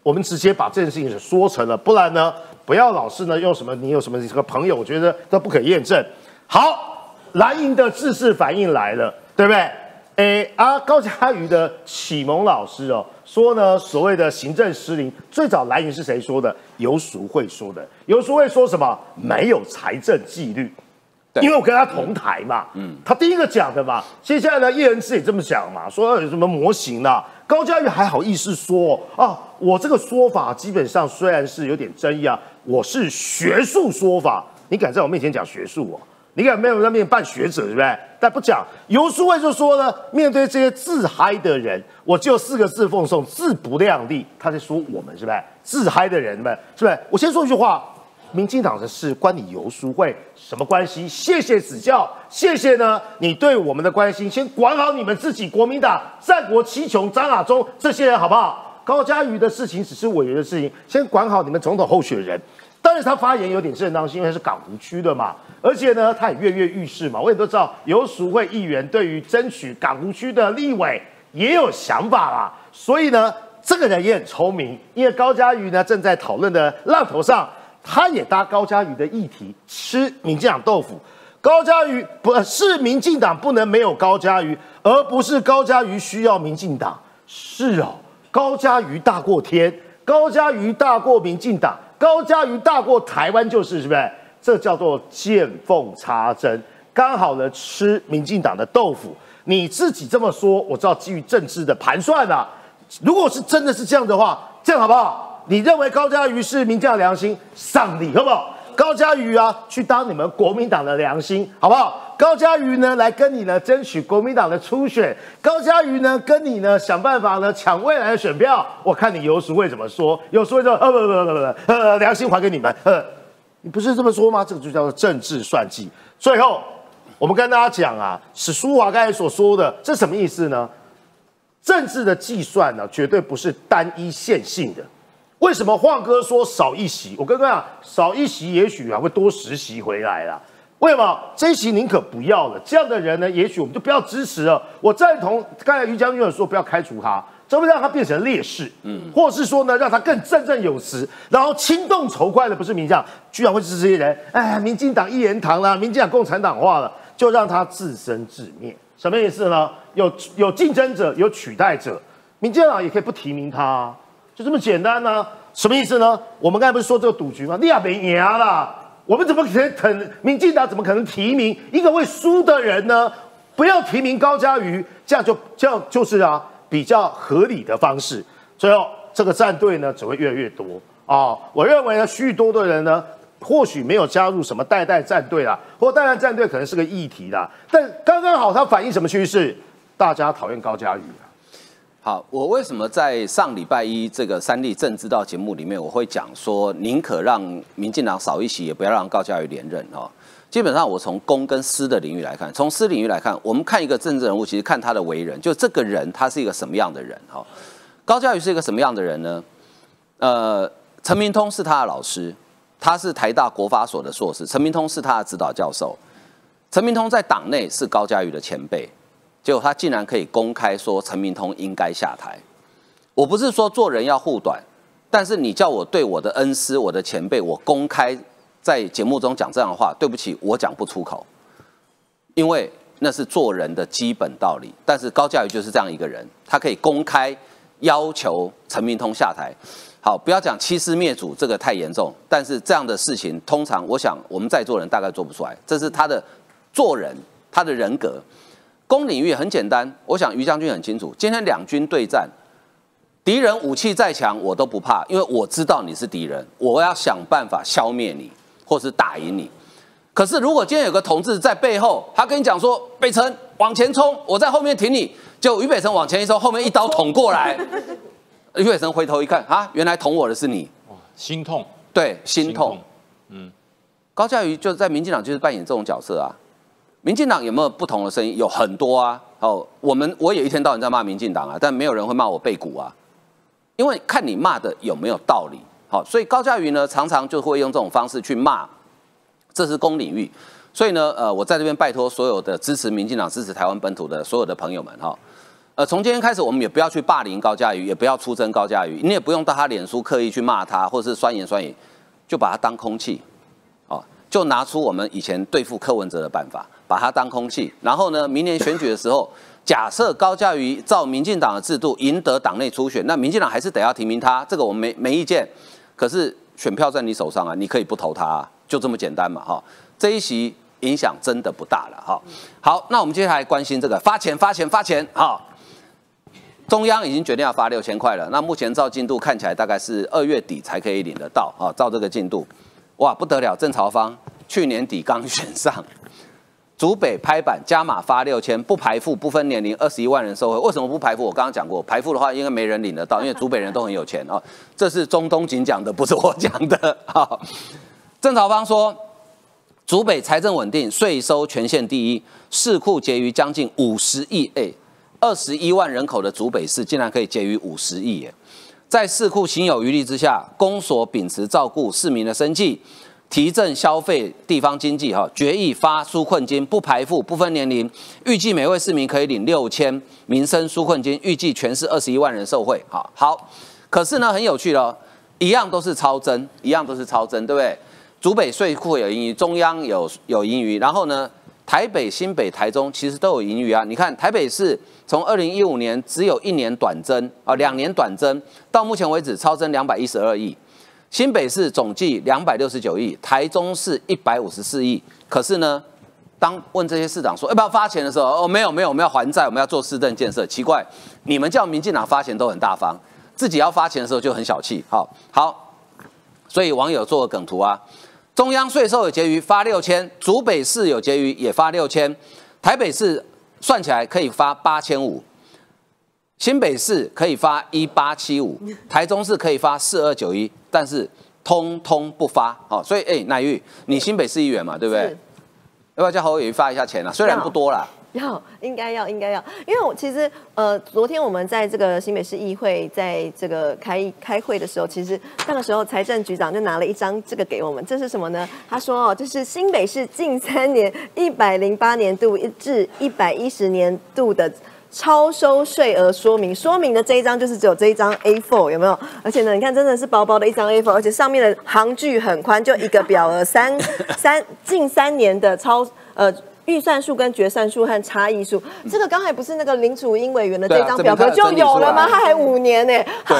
我们直接把这件事情说成了，不然呢，不要老是呢用什么你有什么这个朋友，我觉得都不可验证。好。蓝营的自势反应来了，对不对？诶，啊，高嘉瑜的启蒙老师哦，说呢，所谓的行政失灵，最早蓝营是谁说的？游淑慧说的。游淑慧说什么？没有财政纪律。因为我跟他同台嘛，嗯，他第一个讲的嘛。接下来呢，叶仁志也这么讲嘛，说有什么模型啦。高嘉瑜还好意思说啊，我这个说法基本上虽然是有点争议啊，我是学术说法，你敢在我面前讲学术哦？你敢没有在面前扮学者，是不是？但不讲。游淑慧就说呢，面对这些自嗨的人，我就四个字奉送：自不量力。他在说我们，是不是？自嗨的人们，是不是？我先说一句话：民进党的事关你游淑慧什么关系？谢谢指教，谢谢呢，你对我们的关心。先管好你们自己，国民党战国七雄张亚中这些人，好不好？高嘉瑜的事情只是委员的事情，先管好你们总统候选人。但是他发言有点正当性，因为是港湖区的嘛。而且呢，他也跃跃欲试嘛。我也都知道，游淑慧议员对于争取港湖区的立委也有想法啦。所以呢，这个人也很聪明。因为高嘉瑜呢正在讨论的浪头上，他也搭高嘉瑜的议题，吃民进党豆腐。高嘉瑜不是民进党不能没有高嘉瑜，而不是高嘉瑜需要民进党。是哦，高嘉瑜大过天，高嘉瑜大过民进党，高嘉瑜大过台湾，就是是不是？这叫做见缝插针，刚好呢吃民进党的豆腐。你自己这么说，我知道基于政治的盘算啊。如果是真的是这样的话，这样好不好？你认为高嘉瑜是民进党良心，上礼好不好？高嘉瑜啊，去当你们国民党的良心，好不好？高嘉瑜呢，来跟你呢争取国民党的初选。高嘉瑜呢，跟你呢想办法呢抢未来的选票。我看你有时会怎么说？有时会说，呃不不不不不，呃良心还给你们，呃。你不是这么说吗？这个就叫做政治算计。最后，我们跟大家讲啊，史书华刚才所说的，这什么意思呢？政治的计算呢，绝对不是单一线性的。为什么晃哥说少一席？我跟各位讲，少一席也许还会多十席回来啦。为什么？这一席宁可不要了。这样的人呢，也许我们就不要支持了。我赞同刚才于将军有说，不要开除他。这会让他变成烈士？嗯，或是说呢，让他更振振有词，然后轻动筹快的不是民将，居然会是这些人？哎，民进党一言堂啦，民进党共产党化了，就让他自生自灭。什么意思呢？有有竞争者，有取代者，民进党也可以不提名他，就这么简单呢？什么意思呢？我们刚才不是说这个赌局吗？利亚没赢了，我们怎么可能肯民进党怎么可能提名一个会输的人呢？不要提名高嘉瑜，这样就这样就是啊。比较合理的方式，最后这个战队呢只会越来越多啊！我认为呢，许多的人呢，或许没有加入什么代代战队啦，或代代战队可能是个议题啦，但刚刚好它反映什么趋势？大家讨厌高嘉瑜！好，我为什么在上礼拜一这个三立政治道节目里面，我会讲说，宁可让民进党少一席，也不要让高嘉瑜连任哦。基本上，我从公跟私的领域来看，从私领域来看，我们看一个政治人物，其实看他的为人，就这个人他是一个什么样的人哈。高嘉瑜是一个什么样的人呢？呃，陈明通是他的老师，他是台大国法所的硕士，陈明通是他的指导教授。陈明通在党内是高嘉瑜的前辈，结果他竟然可以公开说陈明通应该下台。我不是说做人要护短。但是你叫我对我的恩师、我的前辈，我公开在节目中讲这样的话，对不起，我讲不出口，因为那是做人的基本道理。但是高嘉瑜就是这样一个人，他可以公开要求陈明通下台。好，不要讲欺师灭祖，这个太严重。但是这样的事情，通常我想我们在座人大概做不出来。这是他的做人，他的人格。攻领域很简单，我想于将军很清楚。今天两军对战，敌人武器再强，我都不怕，因为我知道你是敌人，我要想办法消灭你，或是打赢你。可是如果今天有个同志在背后，他跟你讲说：“北辰往前冲，我在后面挺你。”就于北辰往前一冲，后面一刀捅过来。*laughs* 于北辰回头一看，啊，原来捅我的是你，心痛，对，心痛，嗯，高嘉瑜就在民进党就是扮演这种角色啊。民进党有没有不同的声音？有很多啊。哦，我们我也一天到晚在骂民进党啊，但没有人会骂我背骨啊，因为看你骂的有没有道理。好，所以高嘉瑜呢，常常就会用这种方式去骂，这是公领域。所以呢，呃，我在这边拜托所有的支持民进党、支持台湾本土的所有的朋友们，哈。呃，从今天开始，我们也不要去霸凌高嘉瑜，也不要出征高嘉瑜，你也不用到他脸书刻意去骂他，或是酸言酸语，就把他当空气，哦，就拿出我们以前对付柯文哲的办法，把他当空气。然后呢，明年选举的时候，假设高嘉瑜照民进党的制度赢得党内初选，那民进党还是得要提名他，这个我们没没意见。可是选票在你手上啊，你可以不投他，就这么简单嘛，哈。这一席影响真的不大了，哈。好，那我们接下来关心这个发钱发钱发钱，哈。中央已经决定要发六千块了，那目前照进度看起来大概是二月底才可以领得到啊！照这个进度，哇，不得了！郑朝芳去年底刚选上，竹北拍板加码发六千，不排付，不分年龄，二十一万人受惠。为什么不排付？我刚刚讲过，排付的话应该没人领得到，因为竹北人都很有钱啊。这是中东锦讲的，不是我讲的 *laughs* 啊。郑朝芳说，竹北财政稳定，税收全县第一，市库结余将近五十亿哎。二十一万人口的竹北市竟然可以结余五十亿耶！在市库行有余力之下，公所秉持照顾市民的生计，提振消费地方经济，哈，决议发纾困金，不排付，不分年龄，预计每位市民可以领六千民生纾困金，预计全市二十一万人受惠，好好。可是呢，很有趣哦，一样都是超增，一样都是超增，对不对？竹北税库有盈余，中央有有盈余，然后呢，台北、新北、台中其实都有盈余啊。你看台北市。从二零一五年只有一年短增啊，两年短增，到目前为止超增两百一十二亿。新北市总计两百六十九亿，台中市一百五十四亿。可是呢，当问这些市长说要不要发钱的时候，哦，没有没有，我们要还债，我们要做市政建设。奇怪，你们叫民进党发钱都很大方，自己要发钱的时候就很小气。好，好，所以网友做个梗图啊，中央税收有结余发六千，竹北市有结余也发六千，台北市。算起来可以发八千五，新北市可以发一八七五，*laughs* 台中市可以发四二九一，但是通通不发。好，所以哎，乃玉，你新北市议员嘛，对不对？要不要叫侯友谊发一下钱啊？虽然不多啦。*laughs* 要，应该要，应该要，因为我其实呃，昨天我们在这个新北市议会，在这个开开会的时候，其实那个时候财政局长就拿了一张这个给我们，这是什么呢？他说哦，这是新北市近三年一百零八年度至一百一十年度的超收税额说明，说明的这一张就是只有这一张 A4 有没有？而且呢，你看真的是薄薄的一张 A4，而且上面的行距很宽，就一个表额三三近三年的超呃。预算数跟决算数和差异数，这个刚才不是那个林楚英委员的这张表格就有了吗？他还五年呢。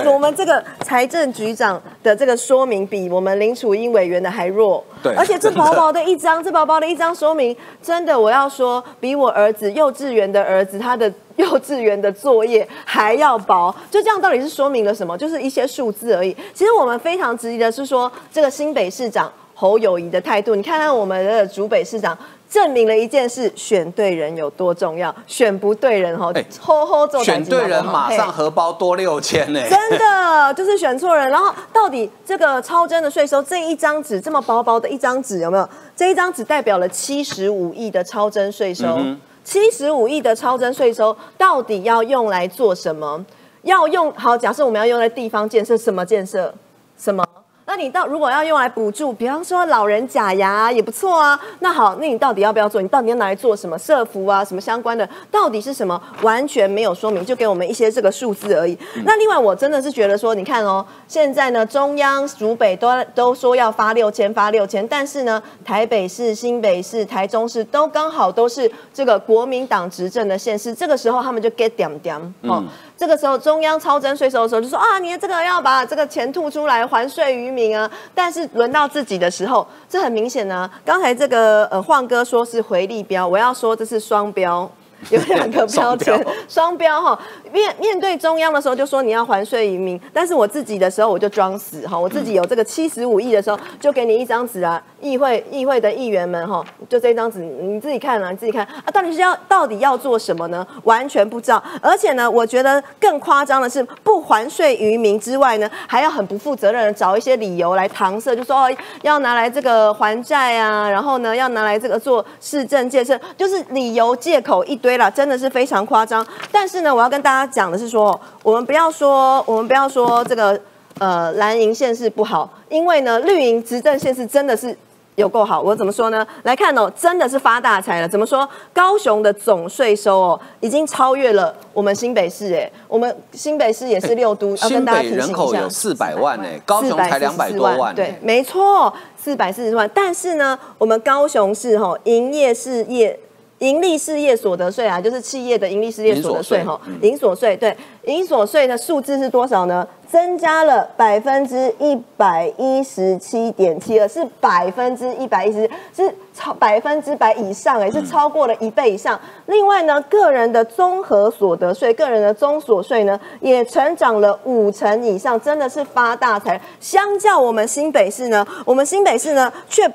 我们这个财政局长的这个说明比我们林楚英委员的还弱。对，而且这薄薄的一张，*laughs* 这薄薄的一张说明，真的我要说，比我儿子幼稚园的儿子他的幼稚园的作业还要薄。就这样，到底是说明了什么？就是一些数字而已。其实我们非常质疑的是说，这个新北市长侯友谊的态度。你看看我们的竹北市长。证明了一件事：选对人有多重要。选不对人，哈，吼吼走。选对人，马上荷包多六千呢。真的就是选错人。然后，到底这个超真的税收这一张纸，这么薄薄的一张纸，有没有？这一张纸代表了七十五亿的超真税收。七十五亿的超真税收，到底要用来做什么？要用好，假设我们要用在地方建设，什么建设？什么？那你到如果要用来补助，比方说老人假牙也不错啊。那好，那你到底要不要做？你到底要拿来做什么？社服啊，什么相关的，到底是什么？完全没有说明，就给我们一些这个数字而已。那另外，我真的是觉得说，你看哦，现在呢，中央、主北都都说要发六千，发六千，但是呢，台北市、新北市、台中市都刚好都是这个国民党执政的县市，这个时候他们就 get 点点哦。这个时候中央超征税收的时候，就说啊，你这个要把这个钱吐出来还税于明啊。但是轮到自己的时候，这很明显呢。刚才这个呃晃哥说是回力标，我要说这是双标。有两个标签，*laughs* 双标哈。面面对中央的时候就说你要还税于民，但是我自己的时候我就装死哈。我自己有这个七十五亿的时候，就给你一张纸啊，议会议会的议员们哈，就这张纸你自己看啊，你自己看啊，到底是要到底要做什么呢？完全不知道。而且呢，我觉得更夸张的是，不还税于民之外呢，还要很不负责任的找一些理由来搪塞，就说哦要拿来这个还债啊，然后呢要拿来这个做市政建设，就是理由借口一堆。真的是非常夸张，但是呢，我要跟大家讲的是说，我们不要说，我们不要说这个呃蓝营县市不好，因为呢绿营执政县市真的是有够好。我怎么说呢？来看哦，真的是发大财了。怎么说？高雄的总税收哦，已经超越了我们新北市哎，我们新北市也是六都，新北人口有四百万哎，高雄才两百多万，对，没错，四百四十万。但是呢，我们高雄市哈营业事业。盈利事业所得税啊，就是企业的盈利事业所得税哈，营所税对，营所税的数字是多少呢？增加了百分之一百一十七点七二，是百分之一百一十，是超百分之百以上哎，是超过了一倍以上。另外呢，个人的综合所得税，个人的综所税呢，也成长了五成以上，真的是发大财。相较我们新北市呢，我们新北市呢却。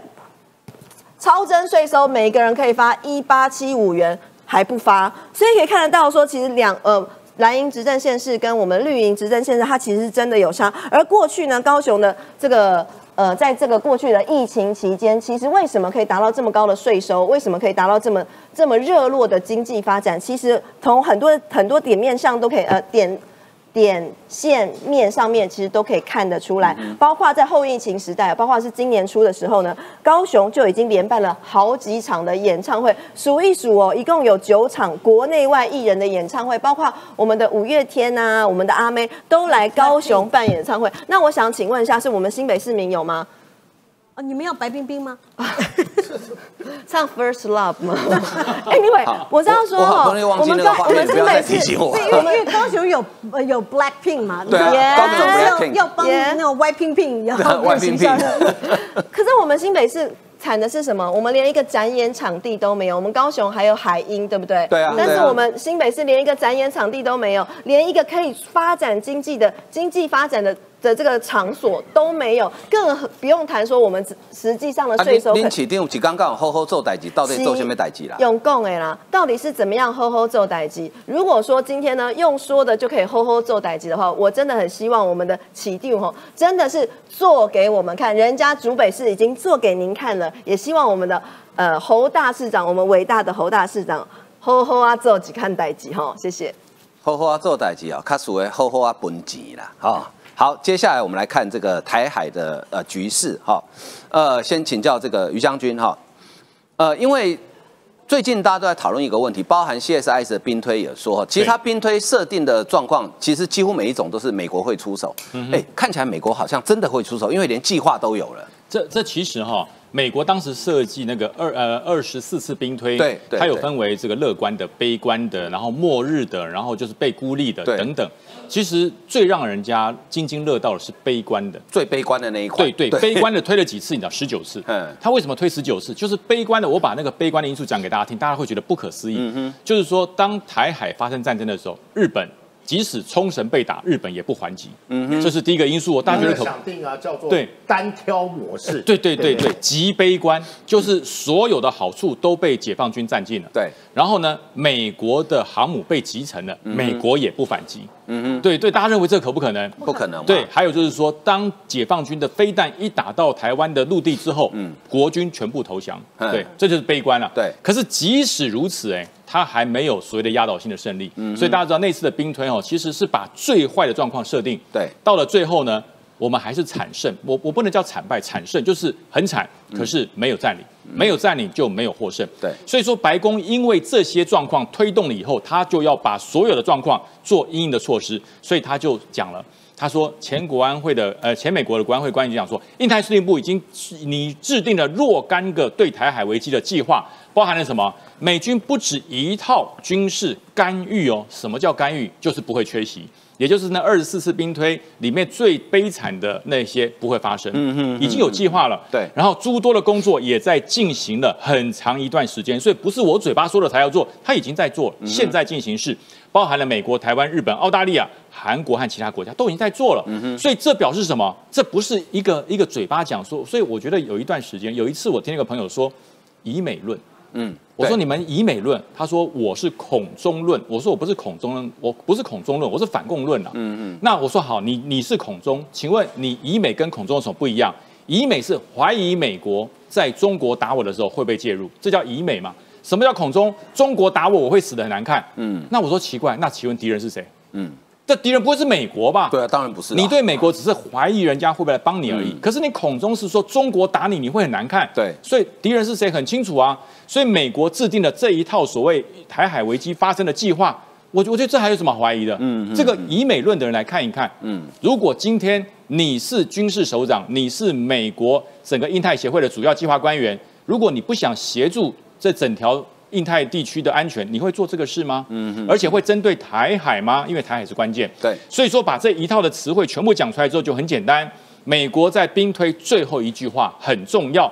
超征税收，每一个人可以发一八七五元，还不发，所以可以看得到说，其实两呃蓝营执政县市跟我们绿营执政县市，它其实是真的有差。而过去呢，高雄的这个呃，在这个过去的疫情期间，其实为什么可以达到这么高的税收？为什么可以达到这么这么热络的经济发展？其实从很多很多点面上都可以呃点。点线面上面其实都可以看得出来，包括在后疫情时代，包括是今年初的时候呢，高雄就已经连办了好几场的演唱会，数一数哦，一共有九场国内外艺人的演唱会，包括我们的五月天呐，我们的阿妹都来高雄办演唱会。那我想请问一下，是我们新北市民有吗？哦，你们要白冰冰吗？*laughs* 唱 First Love 吗？哎，*laughs* 你伟，我这样说哈，我们高我们新北市，*laughs* 因为高雄有有 Black Pink 嘛，对啊，高雄 Black Pink 要帮那种 White Pink Pink，要 White Pink Pink。*laughs* 可是我们新北市惨的是什么？我们连一个展演场地都没有。我们高雄还有海鹰，对不对？对啊。但是我们新北市连一个展演场地都没有，连一个可以发展经济的经济发展的。的这个场所都没有，更不用谈说我们实际上的税收。您起定起刚刚好好做代机，到底做什么代机啦？用供哎啦，到底是怎么样好好做代机？如果说今天呢用说的就可以好好做代机的话，我真的很希望我们的起定吼真的是做给我们看，人家竹北市已经做给您看了，也希望我们的呃侯大市长，我们伟大的侯大市长好好啊做几看代机哈，谢谢。好好啊做代机啊，卡属为好好啊分钱啦，哈。好，接下来我们来看这个台海的呃局势哈，呃，先请教这个于将军哈，呃，因为最近大家都在讨论一个问题，包含 CSIS 的兵推也说，其实他兵推设定的状况，其实几乎每一种都是美国会出手，哎，看起来美国好像真的会出手，因为连计划都有了。这这其实哈。美国当时设计那个二呃二十四次兵推，对，它有分为这个乐观的、悲观的，然后末日的，然后就是被孤立的等等。其实最让人家津津乐道的是悲观的，最悲观的那一块。对对，悲观的推了几次？你知道十九次。嗯。他为什么推十九次？就是悲观的，我把那个悲观的因素讲给大家听，大家会觉得不可思议。嗯哼。就是说，当台海发生战争的时候，日本。即使冲绳被打，日本也不还击。嗯哼，这是第一个因素。大家觉得想定啊，叫做对单挑模式。对对对对，极悲观，就是所有的好处都被解放军占尽了。对，然后呢，美国的航母被击沉了，美国也不反击。嗯哼，对对，大家认为这可不可能？不可能。对，还有就是说，当解放军的飞弹一打到台湾的陆地之后，嗯，国军全部投降。对，这就是悲观了。对，可是即使如此，哎。他还没有所谓的压倒性的胜利，所以大家知道那次的兵推哦，其实是把最坏的状况设定。对，到了最后呢，我们还是惨胜。我我不能叫惨败，惨胜就是很惨，可是没有占领，没有占领就没有获胜。对，所以说白宫因为这些状况推动了以后，他就要把所有的状况做应应的措施，所以他就讲了。他说，前国安会的呃，前美国的国安会官员讲说，印太司令部已经你制定了若干个对台海危机的计划，包含了什么？美军不止一套军事干预哦。什么叫干预？就是不会缺席，也就是那二十四次兵推里面最悲惨的那些不会发生。嗯嗯，已经有计划了。对，然后诸多的工作也在进行了很长一段时间，所以不是我嘴巴说了才要做，他已经在做，现在进行式。包含了美国、台湾、日本、澳大利亚、韩国和其他国家都已经在做了，所以这表示什么？这不是一个一个嘴巴讲说。所以我觉得有一段时间，有一次我听一个朋友说以美论，嗯，我说你们以美论，他说我是恐中论，我说我不是恐中论，我不是恐中论，我是反共论啊。嗯嗯，那我说好，你你是恐中，请问你以美跟恐中有什么不一样？以美是怀疑美国在中国打我的时候会被介入，这叫以美嘛？什么叫恐中？中国打我，我会死的很难看。嗯，那我说奇怪，那请问敌人是谁？嗯，这敌人不会是美国吧？对啊，当然不是。你对美国只是怀疑人家会不会来帮你而已。可是你恐中是说中国打你，你会很难看。对，所以敌人是谁很清楚啊。所以美国制定的这一套所谓台海危机发生的计划，我我觉得这还有什么怀疑的？嗯，这个以美论的人来看一看。嗯，如果今天你是军事首长，你是美国整个印太协会的主要计划官员，如果你不想协助。这整条印太地区的安全，你会做这个事吗？嗯，而且会针对台海吗？因为台海是关键。对，所以说把这一套的词汇全部讲出来之后，就很简单。美国在兵推最后一句话很重要：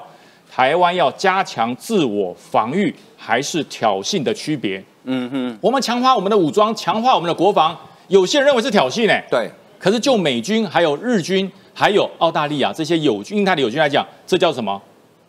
台湾要加强自我防御，还是挑衅的区别？嗯哼，我们强化我们的武装，强化我们的国防，有些人认为是挑衅呢。对，可是就美军、还有日军、还有澳大利亚这些友军、印太的友军来讲，这叫什么？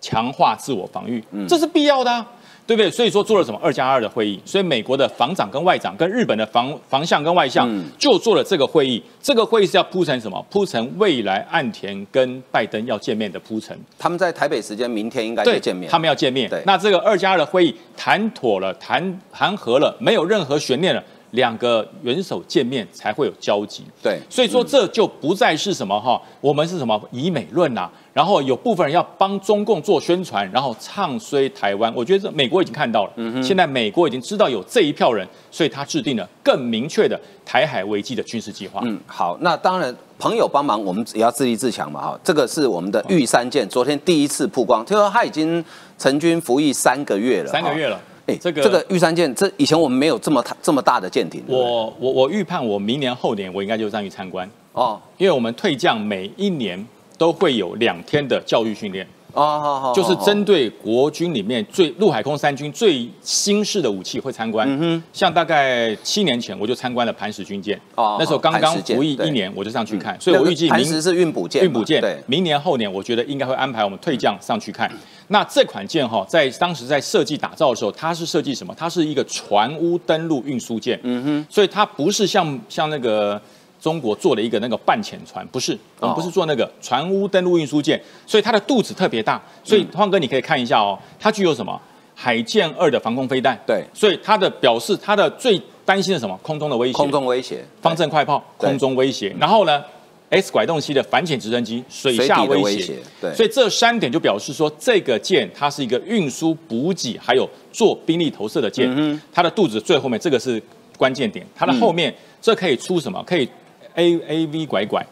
强化自我防御，嗯这是必要的，对不对？所以说做了什么二加二的会议，所以美国的防长跟外长跟日本的防防相跟外相就做了这个会议。这个会议是要铺成什么？铺成未来岸田跟拜登要见面的铺成。他们在台北时间明天应该就见面，他们要见面。对，那这个二加二的会议谈妥了，谈谈和了，没有任何悬念了。两个元首见面才会有交集，对，所以说这就不再是什么哈，我们是什么以美论呐，然后有部分人要帮中共做宣传，然后唱衰台湾。我觉得这美国已经看到了，嗯现在美国已经知道有这一票人，所以他制定了更明确的台海危机的军事计划。嗯，好，那当然朋友帮忙，我们也要自立自强嘛哈。这个是我们的玉山舰，昨天第一次曝光，听说他已经成军服役三个月了，三个月了。这个这个玉山舰，这以前我们没有这么这么大的舰艇。我我我预判，我明年后年我应该就上去参观哦，因为我们退将每一年都会有两天的教育训练。哦，好好，就是针对国军里面最陆海空三军最新式的武器会参观。嗯哼，像大概七年前我就参观了磐石军舰，哦，那时候刚刚服役一年，我就上去看，所以我预计磐石是运补舰，运补舰，对，明年后年我觉得应该会安排我们退将上去看。那这款舰哈，在当时在设计打造的时候，它是设计什么？它是一个船坞登陆运输舰。嗯哼，所以它不是像像那个中国做了一个那个半潜船，不是，我们不是做那个船坞登陆运输舰，所以它的肚子特别大。所以方哥，你可以看一下哦，它具有什么？海舰二的防空飞弹。对，所以它的表示，它的最担心的什么？空中的威胁。空中威胁。方阵快炮，空中威胁。然后呢？X 拐动器的反潜直升机、水下威胁，对，所以这三点就表示说，这个舰它是一个运输补给还有做兵力投射的舰。嗯它的肚子最后面这个是关键点，它的后面这可以出什么？可以 A A V 拐拐，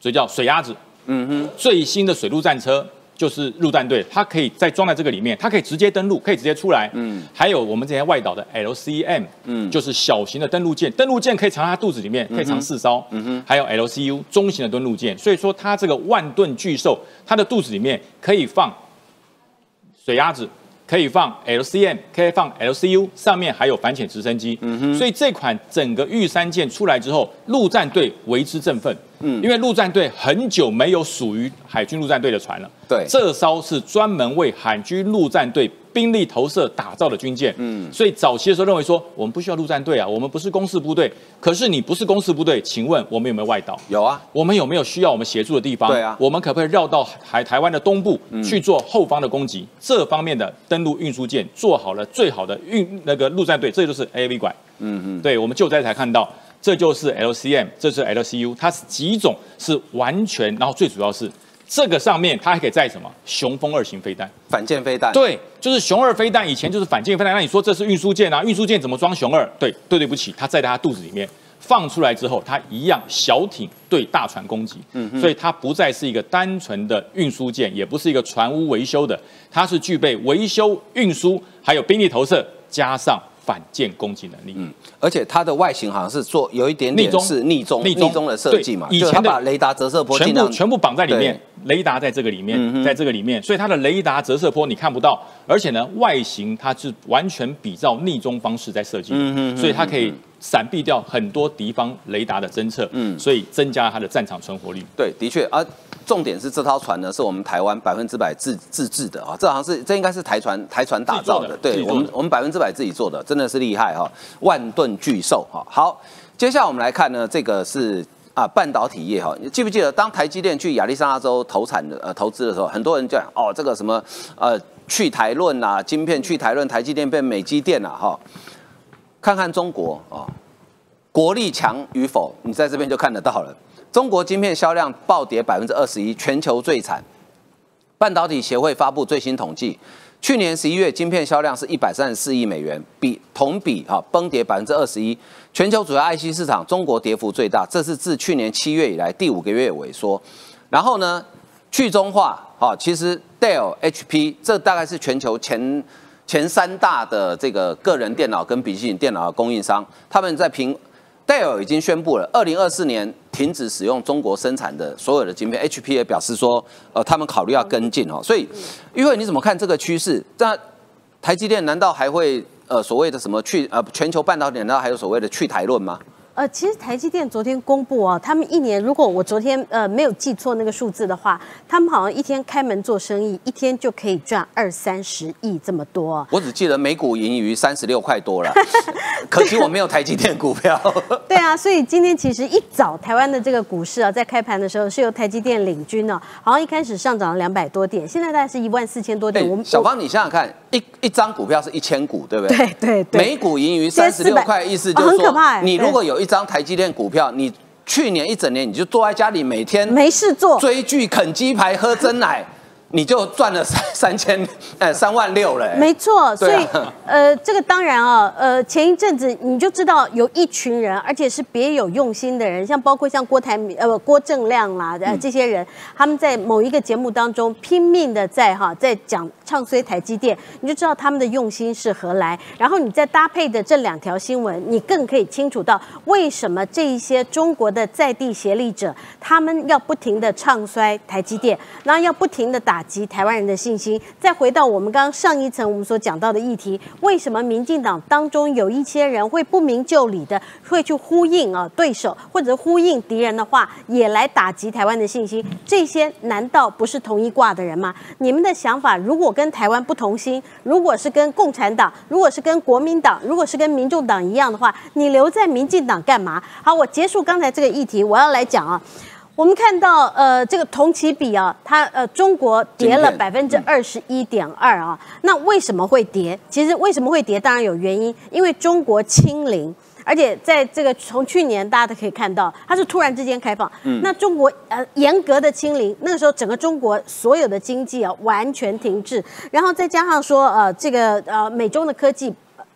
所以叫水鸭子。嗯哼，最新的水陆战车。就是陆战队，它可以再装在这个里面，它可以直接登陆，可以直接出来。嗯，还有我们这些外岛的 LCM，嗯，就是小型的登陆舰，登陆舰可以藏在它肚子里面，可以藏四艘。嗯哼，还有 LCU 中型的登陆舰，所以说它这个万吨巨兽，它的肚子里面可以放水鸭子。可以放 LCM，可以放 LCU，上面还有反潜直升机，嗯哼，所以这款整个玉山舰出来之后，陆战队为之振奋，嗯，因为陆战队很久没有属于海军陆战队的船了，对，这艘是专门为海军陆战队。兵力投射打造的军舰，嗯，所以早期的时候认为说，我们不需要陆战队啊，我们不是攻势部队。可是你不是攻势部队，请问我们有没有外岛？有啊，我们有没有需要我们协助的地方？对啊，我们可不可以绕到海台湾的东部去做后方的攻击？这方面的登陆运输舰做好了最好的运那个陆战队，这就是 A V 拐。嗯嗯，对，我们救灾才看到。这就是 LCM，这是 LCU，它是几种是完全，然后最主要是这个上面它还可以载什么雄风二型飞弹，反舰飞弹。对，就是雄二飞弹，以前就是反舰飞弹。那你说这是运输舰啊？运输舰怎么装雄二？对，对，对不起，它载在它肚子里面。放出来之后，它一样小艇对大船攻击，嗯，所以它不再是一个单纯的运输舰，也不是一个船坞维修的，它是具备维修、运输，还有兵力投射，加上反舰攻击能力。嗯，而且它的外形好像是做有一点点是逆中逆中的设计嘛，以前把雷达折射波全部全部绑在里面，雷达在这个里面，在这个里面，所以它的雷达折射波你看不到，而且呢，外形它是完全比照逆中方式在设计，嗯所以它可以。闪避掉很多敌方雷达的侦测，嗯，所以增加它的战场存活率。对，的确，而重点是这艘船呢，是我们台湾百分之百自自制的啊，这好像是这应该是台船台船打造的，对我们我们百分之百自己做的，真的是厉害哈，万吨巨兽哈。好，接下来我们来看呢，这个是啊半导体业哈，你记不记得当台积电去亚利桑那州投产的呃投资的时候，很多人讲哦这个什么呃去台论啊，晶片去台论，台积电变美积电了哈。看看中国啊，国力强与否，你在这边就看得到了。中国晶片销量暴跌百分之二十一，全球最惨。半导体协会发布最新统计，去年十一月晶片销量是一百三十四亿美元，比同比哈崩跌百分之二十一。全球主要 IC 市场，中国跌幅最大，这是自去年七月以来第五个月萎缩。然后呢，去中化哈，其实 Dell、HP 这大概是全球前。前三大的这个个人电脑跟笔记本电脑的供应商，他们在评戴尔已经宣布了，二零二四年停止使用中国生产的所有的芯片。HP 也表示说，呃，他们考虑要跟进哦。所以，因为你怎么看这个趋势？那台积电难道还会呃所谓的什么去呃全球半导体难道还有所谓的去台论吗？呃，其实台积电昨天公布啊，他们一年如果我昨天呃没有记错那个数字的话，他们好像一天开门做生意，一天就可以赚二三十亿这么多。我只记得每股盈余三十六块多了，*laughs* 可惜我没有台积电股票。*laughs* 对啊，所以今天其实一早台湾的这个股市啊，在开盘的时候是由台积电领军呢，好像一开始上涨了两百多点，现在大概是一万四千多点。我们小芳，你想想看，一一张股票是一千股，对不对？对对对。每股盈余三十六块，意思就是说，你如果有一张台积电股票，你去年一整年你就坐在家里，每天没事做，追剧、啃鸡排、喝真奶。*laughs* 你就赚了三 *laughs* 三千，呃，三万六了。没错，所以呃，这个当然啊，呃，前一阵子你就知道有一群人，而且是别有用心的人，像包括像郭台呃郭正亮啦，呃这些人，他们在某一个节目当中拼命的在哈在讲唱衰台积电，你就知道他们的用心是何来。然后你再搭配的这两条新闻，你更可以清楚到为什么这一些中国的在地协力者，他们要不停的唱衰台积电，然后要不停的打。击台湾人的信心。再回到我们刚刚上一层我们所讲到的议题，为什么民进党当中有一些人会不明就里的会去呼应啊对手或者呼应敌人的话，也来打击台湾的信心？这些难道不是同一挂的人吗？你们的想法如果跟台湾不同心，如果是跟共产党，如果是跟国民党，如果是跟民众党一样的话，你留在民进党干嘛？好，我结束刚才这个议题，我要来讲啊。我们看到，呃，这个同期比啊，它呃，中国跌了百分之二十一点二啊。那为什么会跌？其实为什么会跌？当然有原因，因为中国清零，而且在这个从去年大家都可以看到，它是突然之间开放。嗯。那中国呃严格的清零，那个时候整个中国所有的经济啊完全停滞，然后再加上说呃这个呃美中的科技。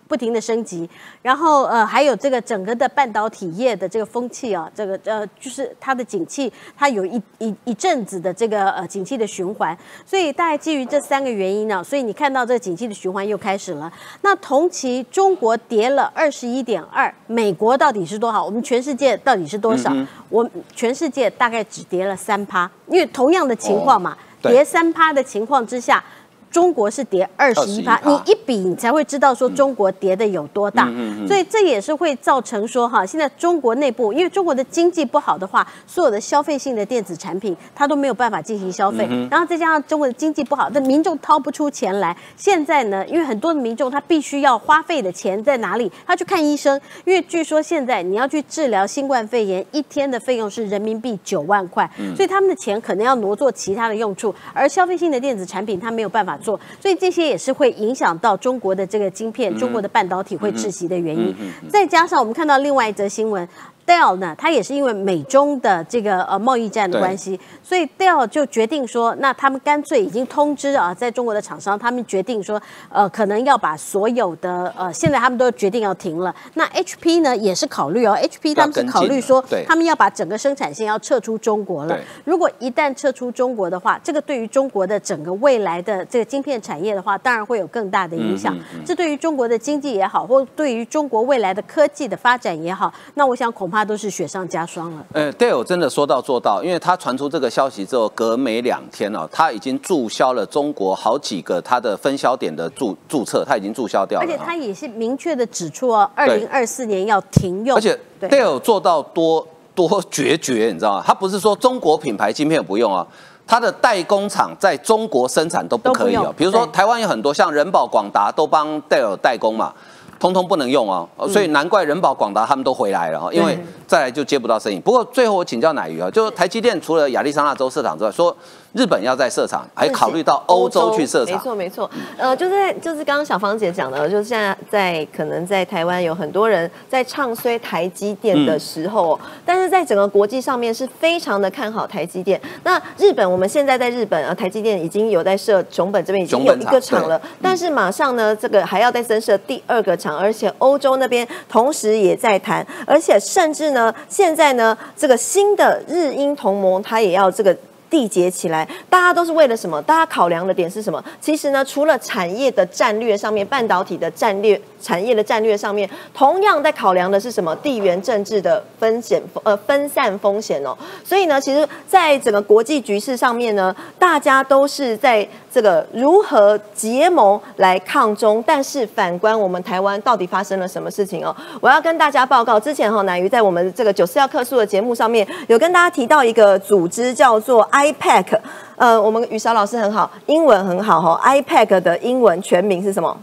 不停的升级，然后呃还有这个整个的半导体业的这个风气啊，这个呃就是它的景气，它有一一一阵子的这个呃景气的循环，所以大概基于这三个原因呢，所以你看到这个景气的循环又开始了。那同期中国跌了二十一点二，美国到底是多少？我们全世界到底是多少？我全世界大概只跌了三趴，因为同样的情况嘛，跌三趴的情况之下。中国是跌二十一趴，你一比你才会知道说中国跌的有多大，所以这也是会造成说哈，现在中国内部因为中国的经济不好的话，所有的消费性的电子产品它都没有办法进行消费，然后再加上中国的经济不好，那民众掏不出钱来。现在呢，因为很多的民众他必须要花费的钱在哪里？他去看医生，因为据说现在你要去治疗新冠肺炎，一天的费用是人民币九万块，所以他们的钱可能要挪做其他的用处，而消费性的电子产品它没有办法。做，所以这些也是会影响到中国的这个晶片、中国的半导体会窒息的原因。再加上我们看到另外一则新闻，Dell 呢，它也是因为美中的这个呃贸易战的关系，所以 Dell 就决定说，那他们干脆已经通知啊，在中国的厂商，他们决定说，呃，可能要把所有的呃，现在他们都决定要停了。那 HP 呢，也是考虑哦，HP 他们是考虑说，他们要把整个生产线要撤出中国了。如果一旦撤出中国的话，这个对于中国的整个未来的这个晶片产业的话，当然会有更大的影响。这对于中国的经济也好，或对于中国未来的科技的发展也好，那我想恐怕。他都是雪上加霜了。呃，Dale 真的说到做到，因为他传出这个消息之后，隔没两天哦，他已经注销了中国好几个他的分销点的注注册，他已经注销掉了。而且他也是明确的指出哦，二零二四年要停用。而且 Dale 做到多多决绝，你知道吗？他不是说中国品牌晶片不用啊，他的代工厂在中国生产都不可以哦。比如说台湾有很多像人保、广达都帮 Dale 代工嘛。通通不能用哦，所以难怪人保、广达他们都回来了哈，因为再来就接不到生意。不过最后我请教奶鱼啊，就是台积电除了亚利桑那州市场之外，说。日本要在设厂，还考虑到欧洲去设厂。没错，没错。呃，就是就是刚刚小芳姐讲的，就是现在在可能在台湾有很多人在唱衰台积电的时候，但是在整个国际上面是非常的看好台积电。那日本，我们现在在日本啊，台积电已经有在设熊本这边已经有一个厂了，但是马上呢，这个还要再增设第二个厂，而且欧洲那边同时也在谈，而且甚至呢，现在呢，这个新的日英同盟，它也要这个。缔结起来，大家都是为了什么？大家考量的点是什么？其实呢，除了产业的战略上面，半导体的战略。产业的战略上面，同样在考量的是什么？地缘政治的风险，呃，分散风险哦。所以呢，其实在整个国际局势上面呢，大家都是在这个如何结盟来抗中。但是反观我们台湾，到底发生了什么事情哦？我要跟大家报告，之前哈乃瑜在我们这个九四幺客诉的节目上面，有跟大家提到一个组织叫做 IPAC。呃，我们雨韶老师很好，英文很好哈。IPAC 的英文全名是什么？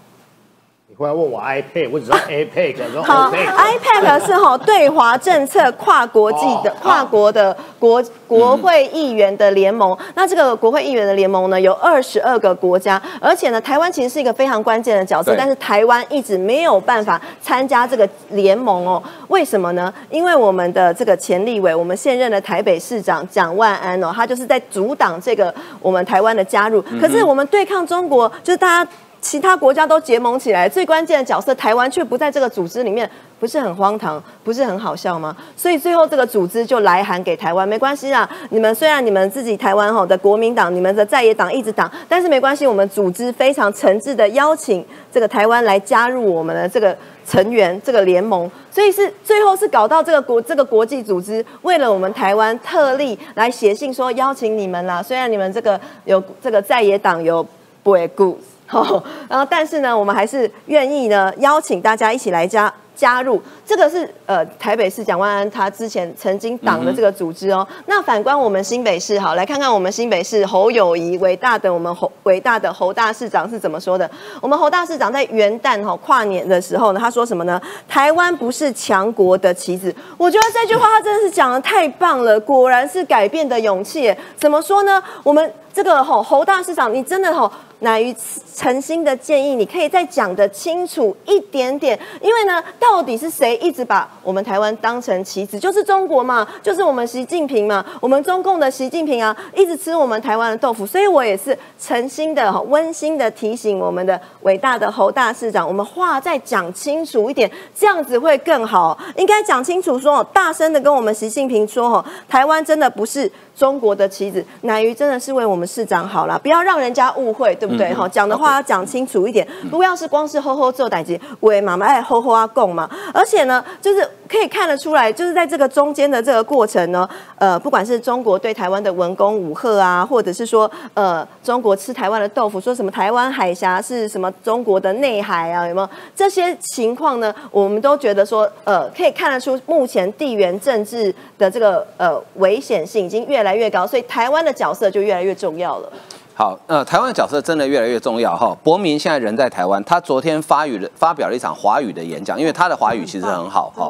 忽然问我 iPad，我只知道 *laughs* iPad。好，iPad 是哈对华政策跨国际的跨国的国国会议员的联盟。那这个国会议员的联盟呢，有二十二个国家，而且呢，台湾其实是一个非常关键的角色，但是台湾一直没有办法参加这个联盟哦。为什么呢？因为我们的这个前立委，我们现任的台北市长蒋万安哦，他就是在阻挡这个我们台湾的加入。可是我们对抗中国，就是大家。其他国家都结盟起来，最关键的角色台湾却不在这个组织里面，不是很荒唐，不是很好笑吗？所以最后这个组织就来函给台湾，没关系啊，你们虽然你们自己台湾吼的国民党，你们的在野党一直挡，但是没关系，我们组织非常诚挚的邀请这个台湾来加入我们的这个成员这个联盟，所以是最后是搞到这个国这个国际组织为了我们台湾特例来写信说邀请你们啦，虽然你们这个有这个在野党有不会顾。*laughs* 好，然后但是呢，我们还是愿意呢邀请大家一起来加加入。这个是呃台北市蒋万安他之前曾经党的这个组织哦。那反观我们新北市，好来看看我们新北市侯友谊伟大的我们侯伟大的侯大市长是怎么说的。我们侯大市长在元旦哈跨年的时候呢，他说什么呢？台湾不是强国的棋子。我觉得这句话他真的是讲的太棒了，果然是改变的勇气。怎么说呢？我们这个吼侯大市长，你真的吼。乃于诚心的建议，你可以再讲的清楚一点点，因为呢，到底是谁一直把我们台湾当成棋子？就是中国嘛，就是我们习近平嘛，我们中共的习近平啊，一直吃我们台湾的豆腐。所以我也是诚心的、温馨的提醒我们的伟大的侯大市长，我们话再讲清楚一点，这样子会更好。应该讲清楚说，大声的跟我们习近平说，哈，台湾真的不是。中国的棋子，乃于真的是为我们市长好了，不要让人家误会，对不对？哈，讲的话要讲清楚一点，不要是光是吼吼做代级，喂妈妈爱吼吼啊供嘛。而且呢，就是可以看得出来，就是在这个中间的这个过程呢，呃，不管是中国对台湾的文攻武赫啊，或者是说呃，中国吃台湾的豆腐，说什么台湾海峡是什么中国的内海啊，有没有这些情况呢？我们都觉得说，呃，可以看得出目前地缘政治的这个呃危险性已经越。来越高，所以台湾的角色就越来越重要了。好，呃，台湾的角色真的越来越重要哈。伯明现在人在台湾，他昨天发语的发表了一场华语的演讲，因为他的华语其实很好哈。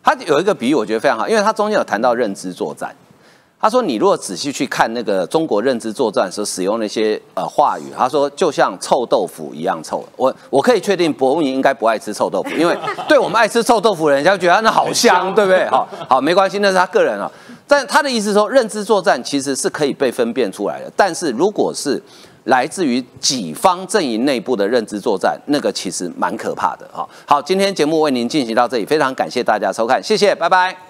他有一个比喻，我觉得非常好，因为他中间有谈到认知作战。他说：“你如果仔细去看那个中国认知作战时候使用那些呃话语，他说就像臭豆腐一样臭。我我可以确定伯明应该不爱吃臭豆腐，因为对我们爱吃臭豆腐的人家觉得那好香，对不对？好，好，没关系，那是他个人啊。但他的意思说，认知作战其实是可以被分辨出来的。但是如果是来自于己方阵营内部的认知作战，那个其实蛮可怕的哈。好，今天节目为您进行到这里，非常感谢大家收看，谢谢，拜拜。